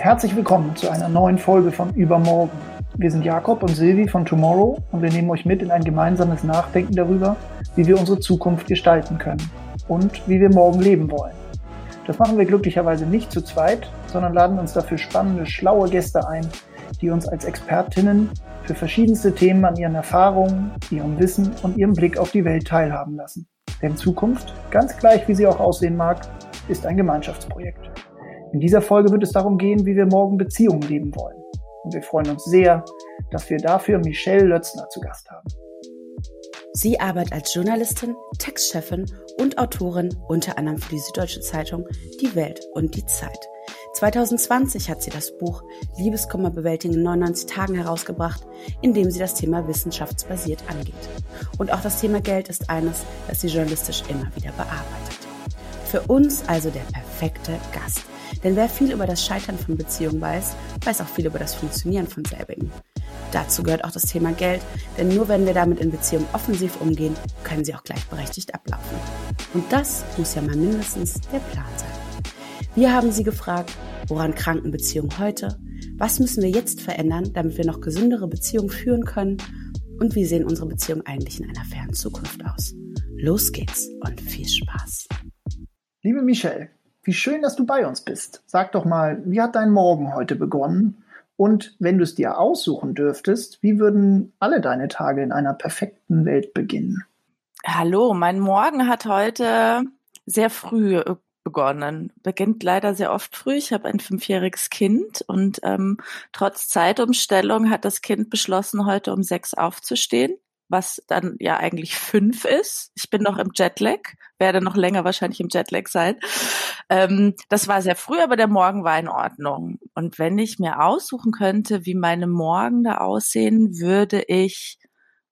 Herzlich willkommen zu einer neuen Folge von Übermorgen. Wir sind Jakob und Silvi von Tomorrow und wir nehmen euch mit in ein gemeinsames Nachdenken darüber, wie wir unsere Zukunft gestalten können und wie wir morgen leben wollen. Das machen wir glücklicherweise nicht zu zweit, sondern laden uns dafür spannende, schlaue Gäste ein, die uns als Expertinnen für verschiedenste Themen an ihren Erfahrungen, ihrem Wissen und ihrem Blick auf die Welt teilhaben lassen. Denn Zukunft, ganz gleich wie sie auch aussehen mag, ist ein Gemeinschaftsprojekt. In dieser Folge wird es darum gehen, wie wir morgen Beziehungen leben wollen. Und wir freuen uns sehr, dass wir dafür Michelle Lötzner zu Gast haben. Sie arbeitet als Journalistin, Textchefin und Autorin unter anderem für die Süddeutsche Zeitung, Die Welt und die Zeit. 2020 hat sie das Buch Liebeskummer bewältigen in 99 Tagen herausgebracht, in dem sie das Thema wissenschaftsbasiert angeht. Und auch das Thema Geld ist eines, das sie journalistisch immer wieder bearbeitet. Für uns also der perfekte Gast. Denn wer viel über das Scheitern von Beziehungen weiß, weiß auch viel über das Funktionieren von selbigen. Dazu gehört auch das Thema Geld, denn nur wenn wir damit in Beziehungen offensiv umgehen, können sie auch gleichberechtigt ablaufen. Und das muss ja mal mindestens der Plan sein. Wir haben sie gefragt, woran kranken Beziehungen heute? Was müssen wir jetzt verändern, damit wir noch gesündere Beziehungen führen können? Und wie sehen unsere Beziehungen eigentlich in einer fernen Zukunft aus? Los geht's und viel Spaß. Liebe Michelle, wie schön, dass du bei uns bist. Sag doch mal, wie hat dein Morgen heute begonnen? Und wenn du es dir aussuchen dürftest, wie würden alle deine Tage in einer perfekten Welt beginnen? Hallo, mein Morgen hat heute sehr früh äh, begonnen. Beginnt leider sehr oft früh. Ich habe ein fünfjähriges Kind und ähm, trotz Zeitumstellung hat das Kind beschlossen, heute um sechs aufzustehen was dann ja eigentlich fünf ist. Ich bin noch im Jetlag, werde noch länger wahrscheinlich im Jetlag sein. Ähm, das war sehr früh, aber der Morgen war in Ordnung. Und wenn ich mir aussuchen könnte, wie meine Morgen da aussehen, würde ich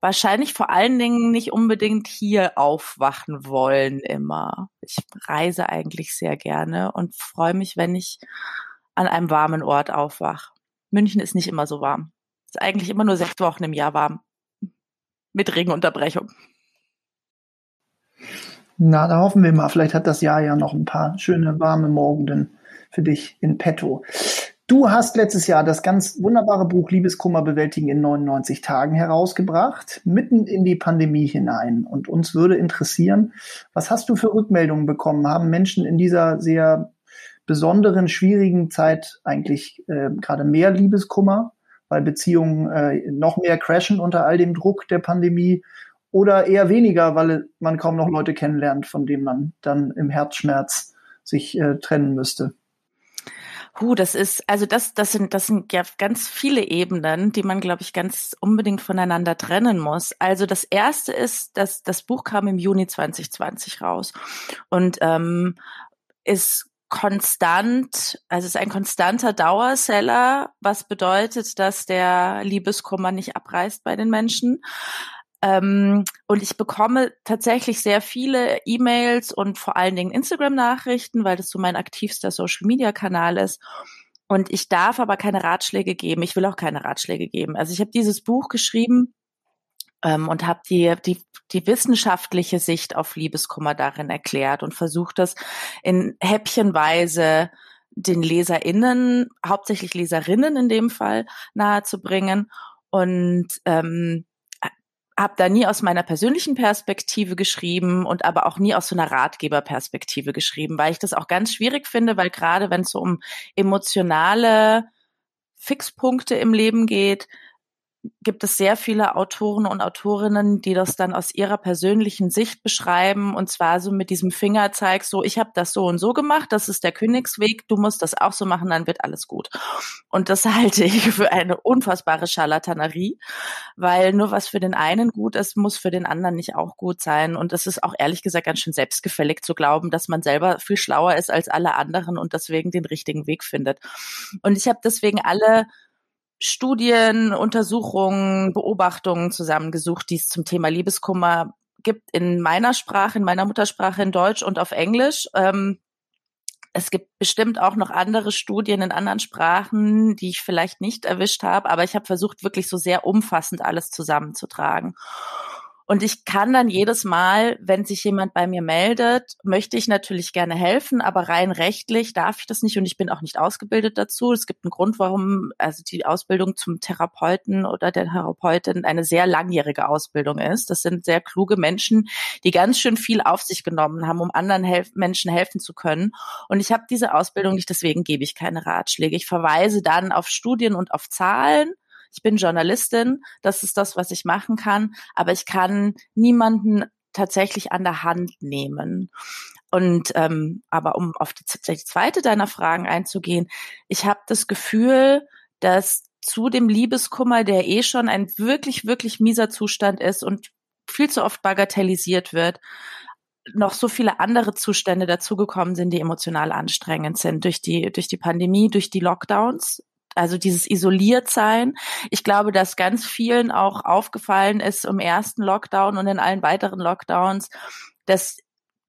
wahrscheinlich vor allen Dingen nicht unbedingt hier aufwachen wollen immer. Ich reise eigentlich sehr gerne und freue mich, wenn ich an einem warmen Ort aufwach. München ist nicht immer so warm. Ist eigentlich immer nur sechs Wochen im Jahr warm mit Regenunterbrechung. Na, da hoffen wir mal. Vielleicht hat das Jahr ja noch ein paar schöne, warme Morgenden für dich in petto. Du hast letztes Jahr das ganz wunderbare Buch Liebeskummer bewältigen in 99 Tagen herausgebracht, mitten in die Pandemie hinein. Und uns würde interessieren, was hast du für Rückmeldungen bekommen? Haben Menschen in dieser sehr besonderen, schwierigen Zeit eigentlich äh, gerade mehr Liebeskummer? Weil Beziehungen äh, noch mehr crashen unter all dem Druck der Pandemie oder eher weniger, weil man kaum noch Leute kennenlernt, von denen man dann im Herzschmerz sich äh, trennen müsste. Huh, das ist, also das, das sind, das sind ja ganz viele Ebenen, die man, glaube ich, ganz unbedingt voneinander trennen muss. Also das erste ist, dass das Buch kam im Juni 2020 raus und ähm, ist konstant, also es ist ein konstanter Dauerseller, was bedeutet, dass der Liebeskummer nicht abreißt bei den Menschen. Ähm, und ich bekomme tatsächlich sehr viele E-Mails und vor allen Dingen Instagram-Nachrichten, weil das so mein aktivster Social-Media-Kanal ist. Und ich darf aber keine Ratschläge geben. Ich will auch keine Ratschläge geben. Also ich habe dieses Buch geschrieben, ähm, und habe die, die, die wissenschaftliche Sicht auf Liebeskummer darin erklärt und versucht das in Häppchenweise den LeserInnen, hauptsächlich Leserinnen in dem Fall, nahezubringen. Und ähm, habe da nie aus meiner persönlichen Perspektive geschrieben und aber auch nie aus so einer Ratgeberperspektive geschrieben, weil ich das auch ganz schwierig finde, weil gerade wenn es so um emotionale Fixpunkte im Leben geht, gibt es sehr viele Autoren und Autorinnen, die das dann aus ihrer persönlichen Sicht beschreiben und zwar so mit diesem Fingerzeig, so ich habe das so und so gemacht, das ist der Königsweg, du musst das auch so machen, dann wird alles gut. Und das halte ich für eine unfassbare Charlatanerie, weil nur was für den einen gut ist, muss für den anderen nicht auch gut sein und es ist auch ehrlich gesagt ganz schön selbstgefällig zu glauben, dass man selber viel schlauer ist als alle anderen und deswegen den richtigen Weg findet. Und ich habe deswegen alle Studien, Untersuchungen, Beobachtungen zusammengesucht, die es zum Thema Liebeskummer gibt in meiner Sprache, in meiner Muttersprache in Deutsch und auf Englisch. Ähm, es gibt bestimmt auch noch andere Studien in anderen Sprachen, die ich vielleicht nicht erwischt habe, aber ich habe versucht, wirklich so sehr umfassend alles zusammenzutragen. Und ich kann dann jedes Mal, wenn sich jemand bei mir meldet, möchte ich natürlich gerne helfen, aber rein rechtlich darf ich das nicht und ich bin auch nicht ausgebildet dazu. Es gibt einen Grund, warum also die Ausbildung zum Therapeuten oder der Therapeutin eine sehr langjährige Ausbildung ist. Das sind sehr kluge Menschen, die ganz schön viel auf sich genommen haben, um anderen helf Menschen helfen zu können. Und ich habe diese Ausbildung nicht, deswegen gebe ich keine Ratschläge. Ich verweise dann auf Studien und auf Zahlen ich bin Journalistin, das ist das, was ich machen kann, aber ich kann niemanden tatsächlich an der Hand nehmen. Und ähm, aber um auf die, die zweite deiner Fragen einzugehen, ich habe das Gefühl, dass zu dem Liebeskummer, der eh schon ein wirklich, wirklich mieser Zustand ist und viel zu oft bagatellisiert wird, noch so viele andere Zustände dazugekommen sind, die emotional anstrengend sind durch die, durch die Pandemie, durch die Lockdowns also dieses Isoliertsein. Ich glaube, dass ganz vielen auch aufgefallen ist im ersten Lockdown und in allen weiteren Lockdowns, dass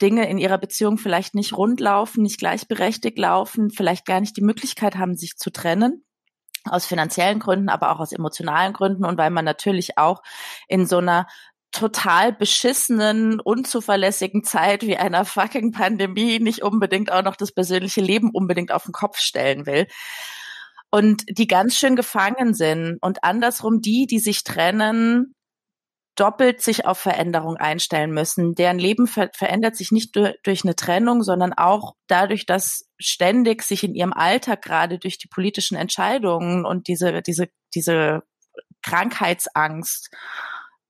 Dinge in ihrer Beziehung vielleicht nicht rund laufen, nicht gleichberechtigt laufen, vielleicht gar nicht die Möglichkeit haben, sich zu trennen aus finanziellen Gründen, aber auch aus emotionalen Gründen und weil man natürlich auch in so einer total beschissenen, unzuverlässigen Zeit wie einer fucking Pandemie nicht unbedingt auch noch das persönliche Leben unbedingt auf den Kopf stellen will und die ganz schön gefangen sind und andersrum die, die sich trennen, doppelt sich auf Veränderung einstellen müssen. Deren Leben ver verändert sich nicht durch, durch eine Trennung, sondern auch dadurch, dass ständig sich in ihrem Alltag gerade durch die politischen Entscheidungen und diese, diese, diese Krankheitsangst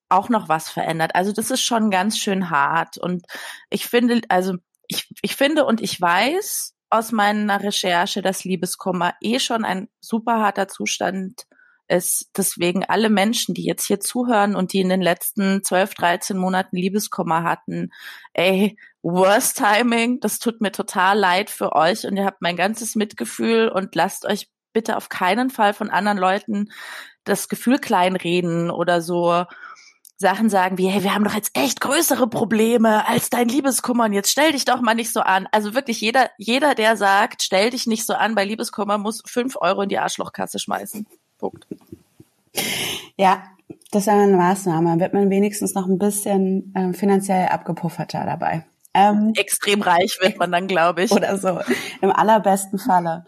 auch noch was verändert. Also das ist schon ganz schön hart. Und ich finde, also ich, ich finde und ich weiß, aus meiner Recherche, dass Liebeskummer eh schon ein super harter Zustand ist. Deswegen alle Menschen, die jetzt hier zuhören und die in den letzten 12, 13 Monaten Liebeskummer hatten, ey, worst timing, das tut mir total leid für euch und ihr habt mein ganzes Mitgefühl und lasst euch bitte auf keinen Fall von anderen Leuten das Gefühl kleinreden oder so Sachen sagen wie, hey, wir haben doch jetzt echt größere Probleme als dein Liebeskummer und jetzt stell dich doch mal nicht so an. Also wirklich jeder, jeder, der sagt, stell dich nicht so an bei Liebeskummer, muss fünf Euro in die Arschlochkasse schmeißen. Punkt. Ja, das ist eine Maßnahme. Wird man wenigstens noch ein bisschen äh, finanziell abgepufferter dabei. Ähm, Extrem reich wird man dann, glaube ich. Oder so. Im allerbesten Falle.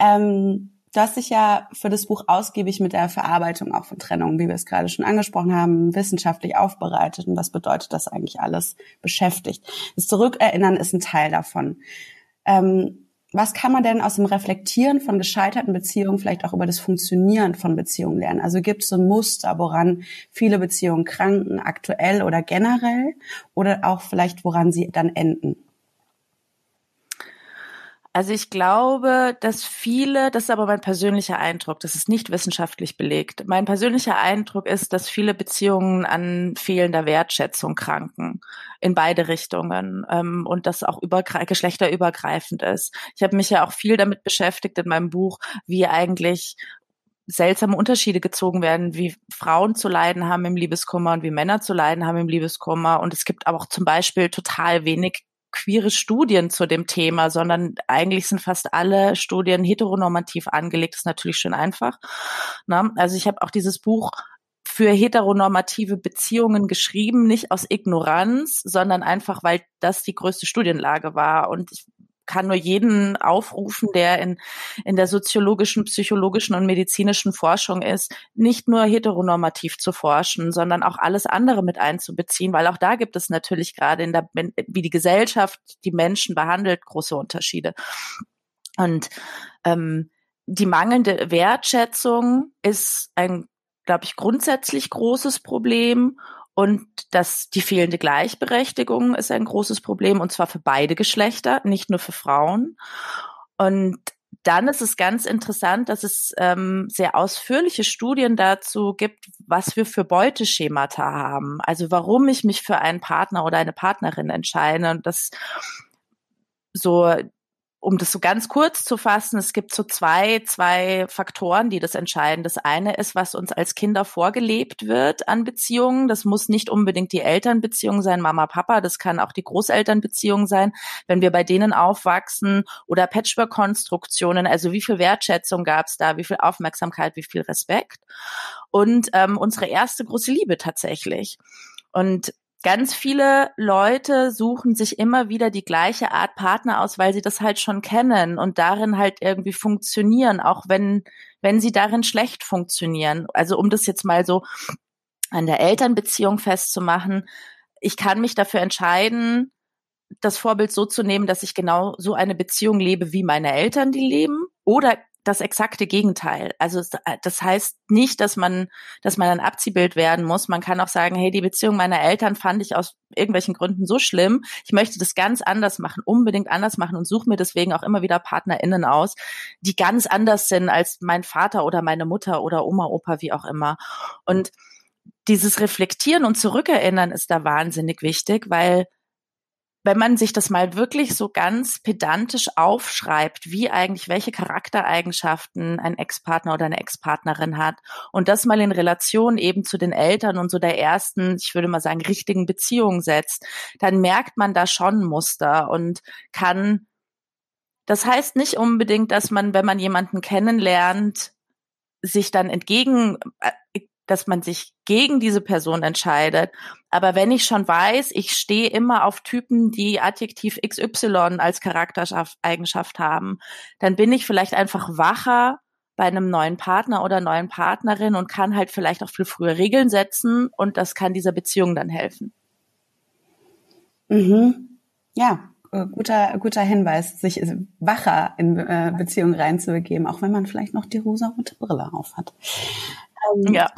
Ähm, Du hast dich ja für das Buch ausgiebig mit der Verarbeitung auch von Trennung, wie wir es gerade schon angesprochen haben, wissenschaftlich aufbereitet und was bedeutet das eigentlich alles beschäftigt. Das Zurückerinnern ist ein Teil davon. Ähm, was kann man denn aus dem Reflektieren von gescheiterten Beziehungen vielleicht auch über das Funktionieren von Beziehungen lernen? Also gibt es so ein Muster, woran viele Beziehungen kranken, aktuell oder generell, oder auch vielleicht, woran sie dann enden? Also ich glaube, dass viele, das ist aber mein persönlicher Eindruck, das ist nicht wissenschaftlich belegt. Mein persönlicher Eindruck ist, dass viele Beziehungen an fehlender Wertschätzung kranken, in beide Richtungen ähm, und das auch über, geschlechterübergreifend ist. Ich habe mich ja auch viel damit beschäftigt in meinem Buch, wie eigentlich seltsame Unterschiede gezogen werden, wie Frauen zu leiden haben im Liebeskummer und wie Männer zu leiden haben im Liebeskummer. Und es gibt aber auch zum Beispiel total wenig queere Studien zu dem Thema, sondern eigentlich sind fast alle Studien heteronormativ angelegt. Ist natürlich schön einfach. Ne? Also ich habe auch dieses Buch für heteronormative Beziehungen geschrieben, nicht aus Ignoranz, sondern einfach, weil das die größte Studienlage war. Und ich kann nur jeden aufrufen, der in, in der soziologischen, psychologischen und medizinischen Forschung ist, nicht nur heteronormativ zu forschen, sondern auch alles andere mit einzubeziehen, weil auch da gibt es natürlich gerade in der, wie die Gesellschaft die Menschen behandelt, große Unterschiede. Und ähm, die mangelnde Wertschätzung ist ein, glaube ich, grundsätzlich großes Problem. Und dass die fehlende Gleichberechtigung ist ein großes Problem, und zwar für beide Geschlechter, nicht nur für Frauen. Und dann ist es ganz interessant, dass es ähm, sehr ausführliche Studien dazu gibt, was wir für Beuteschemata haben. Also warum ich mich für einen Partner oder eine Partnerin entscheide. Und das so um das so ganz kurz zu fassen, es gibt so zwei, zwei Faktoren, die das entscheiden. Das eine ist, was uns als Kinder vorgelebt wird an Beziehungen. Das muss nicht unbedingt die Elternbeziehung sein, Mama, Papa. Das kann auch die Großelternbeziehung sein, wenn wir bei denen aufwachsen oder Patchwork-Konstruktionen. Also wie viel Wertschätzung gab es da, wie viel Aufmerksamkeit, wie viel Respekt und ähm, unsere erste große Liebe tatsächlich. Und ganz viele Leute suchen sich immer wieder die gleiche Art Partner aus, weil sie das halt schon kennen und darin halt irgendwie funktionieren, auch wenn, wenn sie darin schlecht funktionieren. Also um das jetzt mal so an der Elternbeziehung festzumachen, ich kann mich dafür entscheiden, das Vorbild so zu nehmen, dass ich genau so eine Beziehung lebe, wie meine Eltern die leben, oder das exakte Gegenteil. Also äh, das heißt nicht, dass man, dass man ein Abziehbild werden muss. Man kann auch sagen, hey, die Beziehung meiner Eltern fand ich aus irgendwelchen Gründen so schlimm. Ich möchte das ganz anders machen, unbedingt anders machen und suche mir deswegen auch immer wieder PartnerInnen aus, die ganz anders sind als mein Vater oder meine Mutter oder Oma, Opa, wie auch immer. Und dieses Reflektieren und Zurückerinnern ist da wahnsinnig wichtig, weil wenn man sich das mal wirklich so ganz pedantisch aufschreibt, wie eigentlich welche Charaktereigenschaften ein Ex-Partner oder eine Ex-Partnerin hat und das mal in Relation eben zu den Eltern und so der ersten, ich würde mal sagen, richtigen Beziehung setzt, dann merkt man da schon Muster und kann das heißt nicht unbedingt, dass man, wenn man jemanden kennenlernt, sich dann entgegen äh, dass man sich gegen diese Person entscheidet. Aber wenn ich schon weiß, ich stehe immer auf Typen, die Adjektiv XY als Charaktereigenschaft haben, dann bin ich vielleicht einfach wacher bei einem neuen Partner oder neuen Partnerin und kann halt vielleicht auch viel früher Regeln setzen und das kann dieser Beziehung dann helfen. Mhm. Ja, äh, guter, guter Hinweis, sich wacher in äh, Beziehungen reinzubegeben, auch wenn man vielleicht noch die rosa-rote Brille auf hat. Ähm, ja.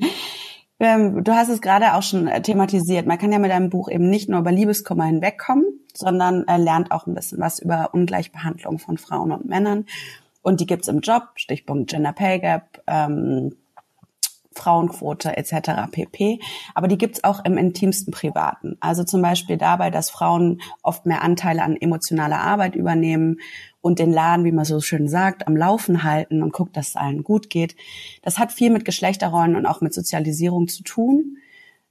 ähm, du hast es gerade auch schon äh, thematisiert. Man kann ja mit deinem Buch eben nicht nur über Liebeskummer hinwegkommen, sondern er lernt auch ein bisschen was über Ungleichbehandlung von Frauen und Männern. Und die gibt's im Job, Stichpunkt Gender Pay Gap, ähm, Frauenquote etc. pp. Aber die gibt's auch im intimsten Privaten. Also zum Beispiel dabei, dass Frauen oft mehr Anteile an emotionaler Arbeit übernehmen und den Laden, wie man so schön sagt, am Laufen halten und guckt, dass es allen gut geht. Das hat viel mit Geschlechterrollen und auch mit Sozialisierung zu tun.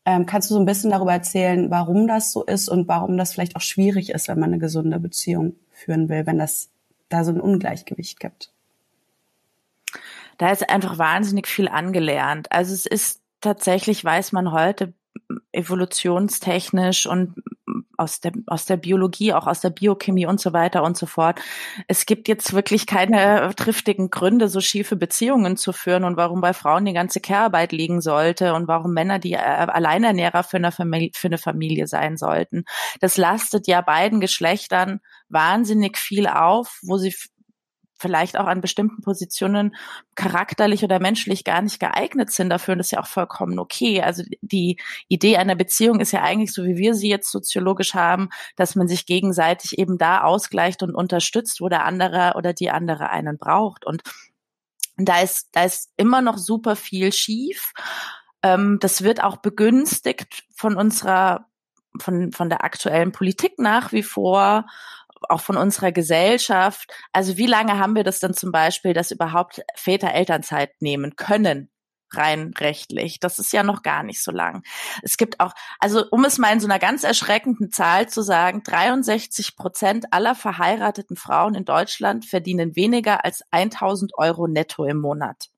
Ähm, kannst du so ein bisschen darüber erzählen, warum das so ist und warum das vielleicht auch schwierig ist, wenn man eine gesunde Beziehung führen will, wenn das da so ein Ungleichgewicht gibt? Da ist einfach wahnsinnig viel angelernt. Also es ist tatsächlich, weiß man heute, evolutionstechnisch und aus der, aus der Biologie, auch aus der Biochemie und so weiter und so fort. Es gibt jetzt wirklich keine triftigen Gründe, so schiefe Beziehungen zu führen und warum bei Frauen die ganze Kehrarbeit liegen sollte und warum Männer die äh, Alleinernährer für eine, Familie, für eine Familie sein sollten. Das lastet ja beiden Geschlechtern wahnsinnig viel auf, wo sie vielleicht auch an bestimmten Positionen charakterlich oder menschlich gar nicht geeignet sind dafür. Und das ist ja auch vollkommen okay. Also die Idee einer Beziehung ist ja eigentlich so, wie wir sie jetzt soziologisch haben, dass man sich gegenseitig eben da ausgleicht und unterstützt, wo der andere oder die andere einen braucht. Und da ist, da ist immer noch super viel schief. Ähm, das wird auch begünstigt von unserer von, von der aktuellen Politik nach wie vor auch von unserer Gesellschaft. Also wie lange haben wir das dann zum Beispiel, dass überhaupt Väter Elternzeit nehmen können? rein rechtlich. Das ist ja noch gar nicht so lang. Es gibt auch, also um es mal in so einer ganz erschreckenden Zahl zu sagen, 63 Prozent aller verheirateten Frauen in Deutschland verdienen weniger als 1000 Euro netto im Monat.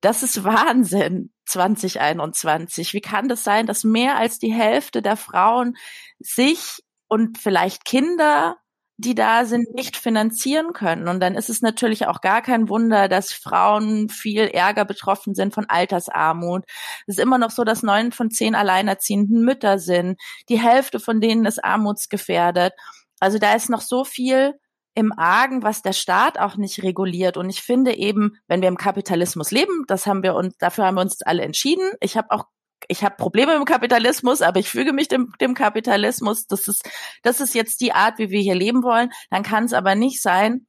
Das ist Wahnsinn 2021. Wie kann das sein, dass mehr als die Hälfte der Frauen sich und vielleicht Kinder die da sind, nicht finanzieren können. Und dann ist es natürlich auch gar kein Wunder, dass Frauen viel ärger betroffen sind von Altersarmut. Es ist immer noch so, dass neun von zehn alleinerziehenden Mütter sind. Die Hälfte von denen ist armutsgefährdet. Also da ist noch so viel im Argen, was der Staat auch nicht reguliert. Und ich finde eben, wenn wir im Kapitalismus leben, das haben wir uns, dafür haben wir uns alle entschieden. Ich habe auch ich habe Probleme dem Kapitalismus, aber ich füge mich dem, dem Kapitalismus. Das ist, das ist jetzt die Art, wie wir hier leben wollen. Dann kann es aber nicht sein,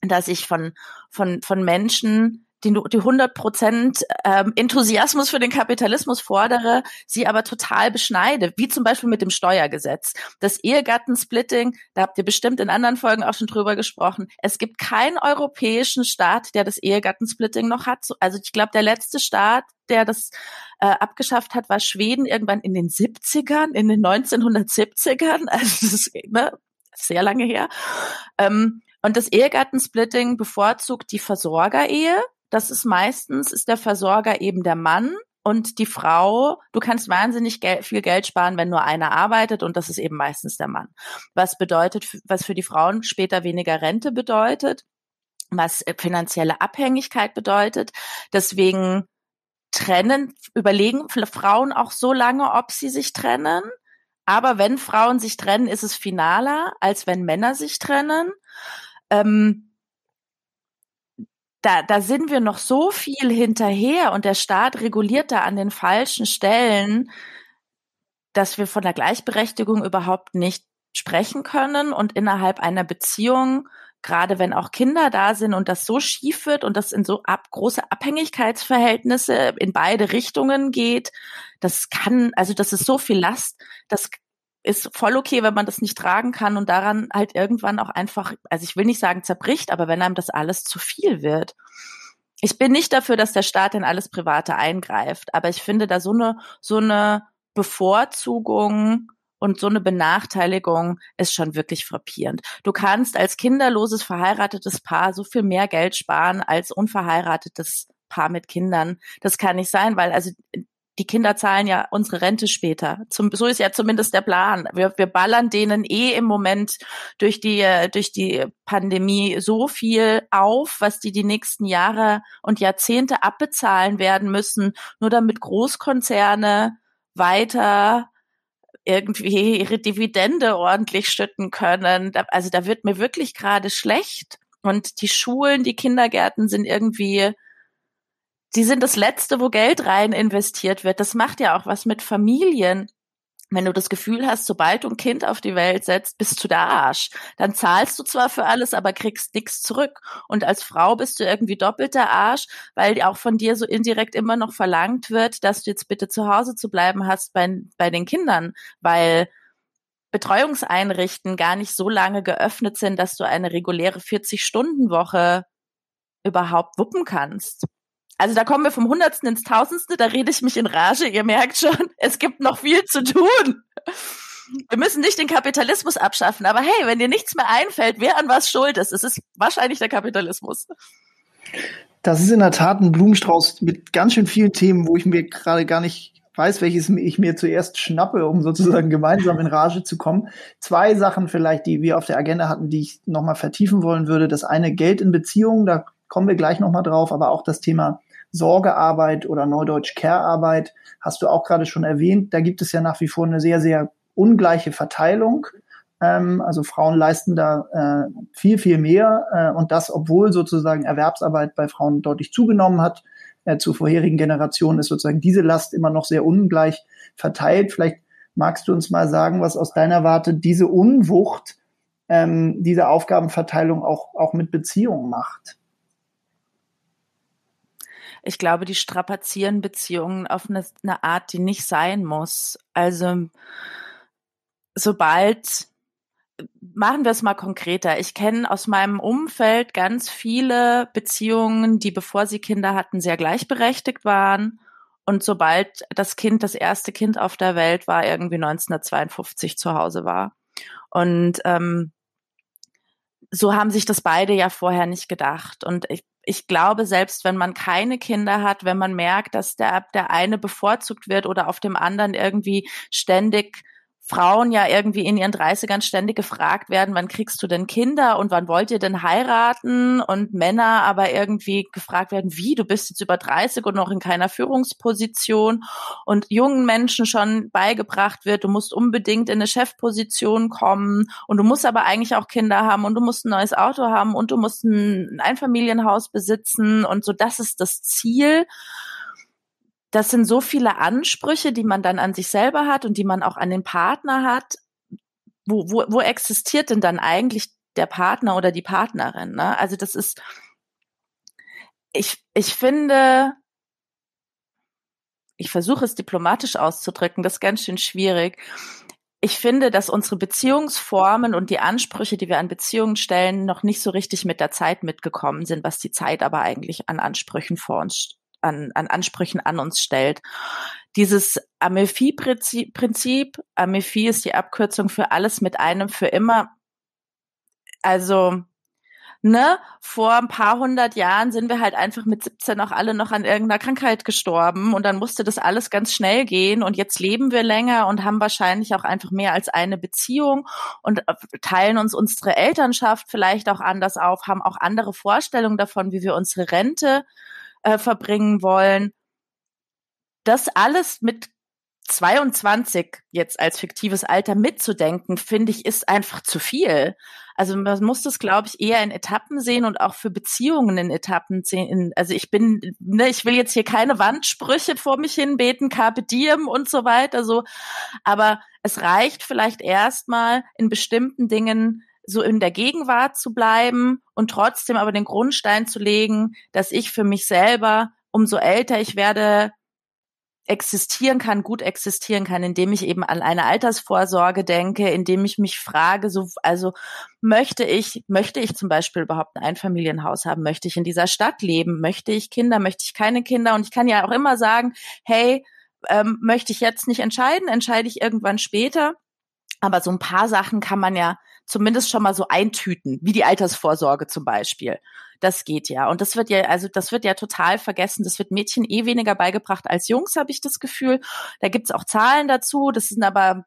dass ich von, von, von Menschen die, die 100 Prozent ähm, Enthusiasmus für den Kapitalismus fordere, sie aber total beschneide, wie zum Beispiel mit dem Steuergesetz. Das Ehegattensplitting, da habt ihr bestimmt in anderen Folgen auch schon drüber gesprochen. Es gibt keinen europäischen Staat, der das Ehegattensplitting noch hat. Also ich glaube, der letzte Staat, der das äh, abgeschafft hat, war Schweden irgendwann in den 70ern, in den 1970ern. Also das ist ne, sehr lange her. Ähm, und das Ehegattensplitting bevorzugt die Versorgerehe. Das ist meistens, ist der Versorger eben der Mann und die Frau, du kannst wahnsinnig gel viel Geld sparen, wenn nur einer arbeitet und das ist eben meistens der Mann. Was bedeutet, was für die Frauen später weniger Rente bedeutet, was äh, finanzielle Abhängigkeit bedeutet. Deswegen trennen, überlegen Frauen auch so lange, ob sie sich trennen. Aber wenn Frauen sich trennen, ist es finaler, als wenn Männer sich trennen. Ähm, da, da sind wir noch so viel hinterher und der Staat reguliert da an den falschen Stellen, dass wir von der Gleichberechtigung überhaupt nicht sprechen können und innerhalb einer Beziehung, gerade wenn auch Kinder da sind und das so schief wird und das in so ab, große Abhängigkeitsverhältnisse in beide Richtungen geht, das kann, also das ist so viel Last, das ist voll okay, wenn man das nicht tragen kann und daran halt irgendwann auch einfach, also ich will nicht sagen zerbricht, aber wenn einem das alles zu viel wird. Ich bin nicht dafür, dass der Staat in alles Private eingreift, aber ich finde da so eine, so eine Bevorzugung und so eine Benachteiligung ist schon wirklich frappierend. Du kannst als kinderloses verheiratetes Paar so viel mehr Geld sparen als unverheiratetes Paar mit Kindern. Das kann nicht sein, weil also die Kinder zahlen ja unsere Rente später. Zum, so ist ja zumindest der Plan. Wir, wir ballern denen eh im Moment durch die, durch die Pandemie so viel auf, was die die nächsten Jahre und Jahrzehnte abbezahlen werden müssen, nur damit Großkonzerne weiter irgendwie ihre Dividende ordentlich schütten können. Also da wird mir wirklich gerade schlecht. Und die Schulen, die Kindergärten sind irgendwie die sind das Letzte, wo Geld rein investiert wird. Das macht ja auch was mit Familien. Wenn du das Gefühl hast, sobald du ein Kind auf die Welt setzt, bist du der Arsch. Dann zahlst du zwar für alles, aber kriegst nichts zurück. Und als Frau bist du irgendwie doppelt der Arsch, weil auch von dir so indirekt immer noch verlangt wird, dass du jetzt bitte zu Hause zu bleiben hast bei, bei den Kindern, weil Betreuungseinrichten gar nicht so lange geöffnet sind, dass du eine reguläre 40-Stunden-Woche überhaupt wuppen kannst. Also da kommen wir vom Hundertsten ins Tausendste, da rede ich mich in Rage. Ihr merkt schon, es gibt noch viel zu tun. Wir müssen nicht den Kapitalismus abschaffen, aber hey, wenn dir nichts mehr einfällt, wer an was schuld ist, es ist wahrscheinlich der Kapitalismus. Das ist in der Tat ein Blumenstrauß mit ganz schön vielen Themen, wo ich mir gerade gar nicht weiß, welches ich mir zuerst schnappe, um sozusagen gemeinsam in Rage zu kommen. Zwei Sachen vielleicht, die wir auf der Agenda hatten, die ich nochmal vertiefen wollen würde. Das eine Geld in Beziehungen, da kommen wir gleich nochmal drauf, aber auch das Thema Sorgearbeit oder Neudeutsch Care-Arbeit hast du auch gerade schon erwähnt. Da gibt es ja nach wie vor eine sehr, sehr ungleiche Verteilung. Ähm, also Frauen leisten da äh, viel, viel mehr äh, und das, obwohl sozusagen Erwerbsarbeit bei Frauen deutlich zugenommen hat. Äh, zu vorherigen Generationen ist sozusagen diese Last immer noch sehr ungleich verteilt. Vielleicht magst du uns mal sagen, was aus deiner Warte diese Unwucht, ähm, diese Aufgabenverteilung auch, auch mit Beziehungen macht ich glaube, die strapazieren Beziehungen auf eine, eine Art, die nicht sein muss. Also sobald machen wir es mal konkreter. Ich kenne aus meinem Umfeld ganz viele Beziehungen, die bevor sie Kinder hatten, sehr gleichberechtigt waren. Und sobald das Kind, das erste Kind auf der Welt war, irgendwie 1952 zu Hause war. Und ähm, so haben sich das beide ja vorher nicht gedacht. Und ich ich glaube, selbst wenn man keine Kinder hat, wenn man merkt, dass der, der eine bevorzugt wird oder auf dem anderen irgendwie ständig Frauen ja irgendwie in ihren 30ern ständig gefragt werden, wann kriegst du denn Kinder und wann wollt ihr denn heiraten? Und Männer aber irgendwie gefragt werden, wie, du bist jetzt über 30 und noch in keiner Führungsposition? Und jungen Menschen schon beigebracht wird, du musst unbedingt in eine Chefposition kommen und du musst aber eigentlich auch Kinder haben und du musst ein neues Auto haben und du musst ein Einfamilienhaus besitzen. Und so, das ist das Ziel das sind so viele Ansprüche, die man dann an sich selber hat und die man auch an den Partner hat. Wo, wo, wo existiert denn dann eigentlich der Partner oder die Partnerin? Ne? Also das ist, ich, ich finde, ich versuche es diplomatisch auszudrücken, das ist ganz schön schwierig. Ich finde, dass unsere Beziehungsformen und die Ansprüche, die wir an Beziehungen stellen, noch nicht so richtig mit der Zeit mitgekommen sind, was die Zeit aber eigentlich an Ansprüchen vor uns an, an Ansprüchen an uns stellt. Dieses Amefi-Prinzip, Amefi ist die Abkürzung für alles mit einem für immer. Also ne, vor ein paar hundert Jahren sind wir halt einfach mit 17 auch alle noch an irgendeiner Krankheit gestorben und dann musste das alles ganz schnell gehen und jetzt leben wir länger und haben wahrscheinlich auch einfach mehr als eine Beziehung und teilen uns unsere Elternschaft vielleicht auch anders auf, haben auch andere Vorstellungen davon, wie wir unsere Rente äh, verbringen wollen. Das alles mit 22 jetzt als fiktives Alter mitzudenken, finde ich, ist einfach zu viel. Also man muss das, glaube ich, eher in Etappen sehen und auch für Beziehungen in Etappen sehen. Also ich bin, ne, ich will jetzt hier keine Wandsprüche vor mich hinbeten, Carpe Diem und so weiter, so. Aber es reicht vielleicht erstmal in bestimmten Dingen so in der Gegenwart zu bleiben und trotzdem aber den Grundstein zu legen, dass ich für mich selber, umso älter ich werde, existieren kann, gut existieren kann, indem ich eben an eine Altersvorsorge denke, indem ich mich frage, so, also möchte ich, möchte ich zum Beispiel überhaupt ein Einfamilienhaus haben? Möchte ich in dieser Stadt leben? Möchte ich Kinder? Möchte ich keine Kinder? Und ich kann ja auch immer sagen, hey, ähm, möchte ich jetzt nicht entscheiden, entscheide ich irgendwann später. Aber so ein paar Sachen kann man ja zumindest schon mal so eintüten, wie die Altersvorsorge zum Beispiel. Das geht ja. Und das wird ja, also das wird ja total vergessen. Das wird Mädchen eh weniger beigebracht als Jungs, habe ich das Gefühl. Da gibt's auch Zahlen dazu. Das sind aber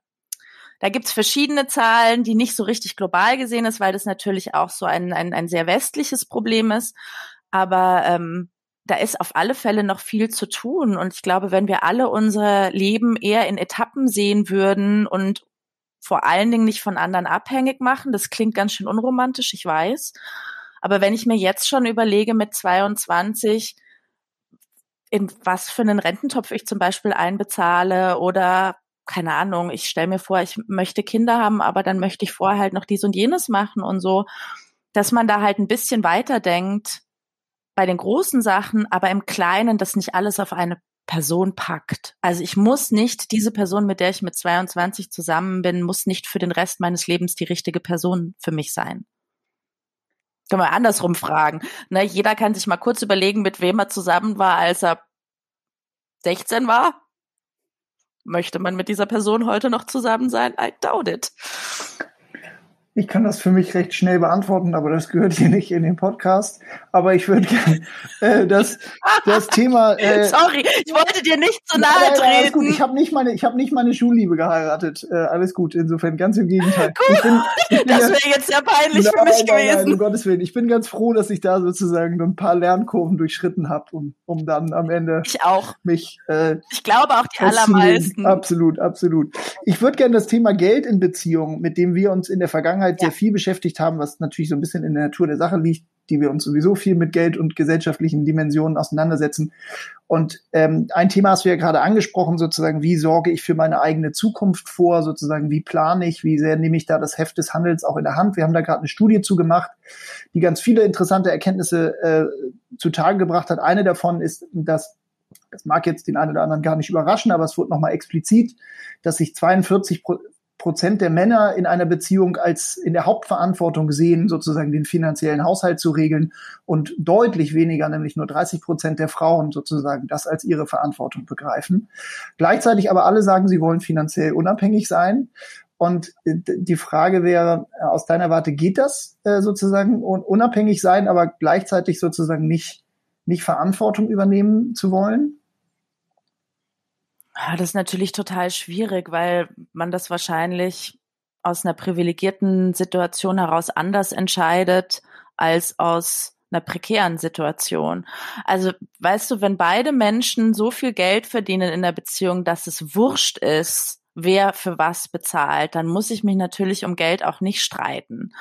da gibt's verschiedene Zahlen, die nicht so richtig global gesehen ist, weil das natürlich auch so ein, ein, ein sehr westliches Problem ist. Aber ähm, da ist auf alle Fälle noch viel zu tun. Und ich glaube, wenn wir alle unser Leben eher in Etappen sehen würden und vor allen Dingen nicht von anderen abhängig machen, das klingt ganz schön unromantisch, ich weiß, aber wenn ich mir jetzt schon überlege mit 22, in was für einen Rententopf ich zum Beispiel einbezahle oder keine Ahnung, ich stelle mir vor, ich möchte Kinder haben, aber dann möchte ich vorher halt noch dies und jenes machen und so, dass man da halt ein bisschen weiterdenkt bei den großen Sachen, aber im Kleinen, dass nicht alles auf eine Person packt. Also ich muss nicht, diese Person, mit der ich mit 22 zusammen bin, muss nicht für den Rest meines Lebens die richtige Person für mich sein. Können wir andersrum fragen. Ne, jeder kann sich mal kurz überlegen, mit wem er zusammen war, als er 16 war. Möchte man mit dieser Person heute noch zusammen sein? I doubt it. Ich kann das für mich recht schnell beantworten, aber das gehört hier nicht in den Podcast. Aber ich würde gerne äh, das, das Thema. Äh, Sorry, ich wollte dir nicht zu nahe nein, nein, treten. Gut. Ich habe nicht meine, ich habe nicht meine Schulliebe geheiratet. Äh, alles gut. Insofern ganz im Gegenteil. Gut. Bin, das wäre jetzt sehr peinlich nein, für mich gewesen. Nein, um Gottes Willen. Ich bin ganz froh, dass ich da sozusagen ein paar Lernkurven durchschritten habe, um, um dann am Ende ich auch. mich. Äh, ich glaube auch die allermeisten. Absolut, absolut. Ich würde gerne das Thema Geld in Beziehungen, mit dem wir uns in der Vergangenheit Vergangenheit ja. sehr viel beschäftigt haben, was natürlich so ein bisschen in der Natur der Sache liegt, die wir uns sowieso viel mit Geld und gesellschaftlichen Dimensionen auseinandersetzen. Und ähm, ein Thema hast du ja gerade angesprochen, sozusagen, wie sorge ich für meine eigene Zukunft vor, sozusagen, wie plane ich, wie sehr nehme ich da das Heft des Handels auch in der Hand. Wir haben da gerade eine Studie zu gemacht, die ganz viele interessante Erkenntnisse äh, zutage gebracht hat. Eine davon ist, dass das mag jetzt den einen oder anderen gar nicht überraschen, aber es wurde nochmal explizit, dass sich 42 Prozent der Männer in einer Beziehung als in der Hauptverantwortung sehen, sozusagen den finanziellen Haushalt zu regeln und deutlich weniger, nämlich nur 30 Prozent der Frauen sozusagen das als ihre Verantwortung begreifen. Gleichzeitig aber alle sagen, sie wollen finanziell unabhängig sein. Und äh, die Frage wäre, äh, aus deiner Warte geht das äh, sozusagen unabhängig sein, aber gleichzeitig sozusagen nicht, nicht Verantwortung übernehmen zu wollen? Ah, das ist natürlich total schwierig, weil man das wahrscheinlich aus einer privilegierten Situation heraus anders entscheidet als aus einer prekären Situation. Also, weißt du, wenn beide Menschen so viel Geld verdienen in der Beziehung, dass es wurscht ist, wer für was bezahlt, dann muss ich mich natürlich um Geld auch nicht streiten.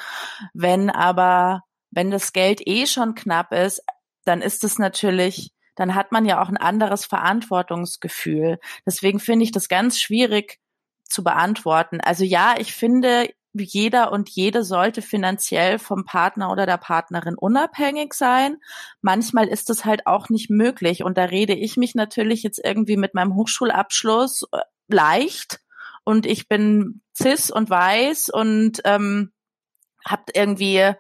Wenn aber, wenn das Geld eh schon knapp ist, dann ist es natürlich dann hat man ja auch ein anderes Verantwortungsgefühl. Deswegen finde ich das ganz schwierig zu beantworten. Also ja, ich finde, jeder und jede sollte finanziell vom Partner oder der Partnerin unabhängig sein. Manchmal ist es halt auch nicht möglich. Und da rede ich mich natürlich jetzt irgendwie mit meinem Hochschulabschluss äh, leicht. Und ich bin cis und weiß und ähm, habe irgendwie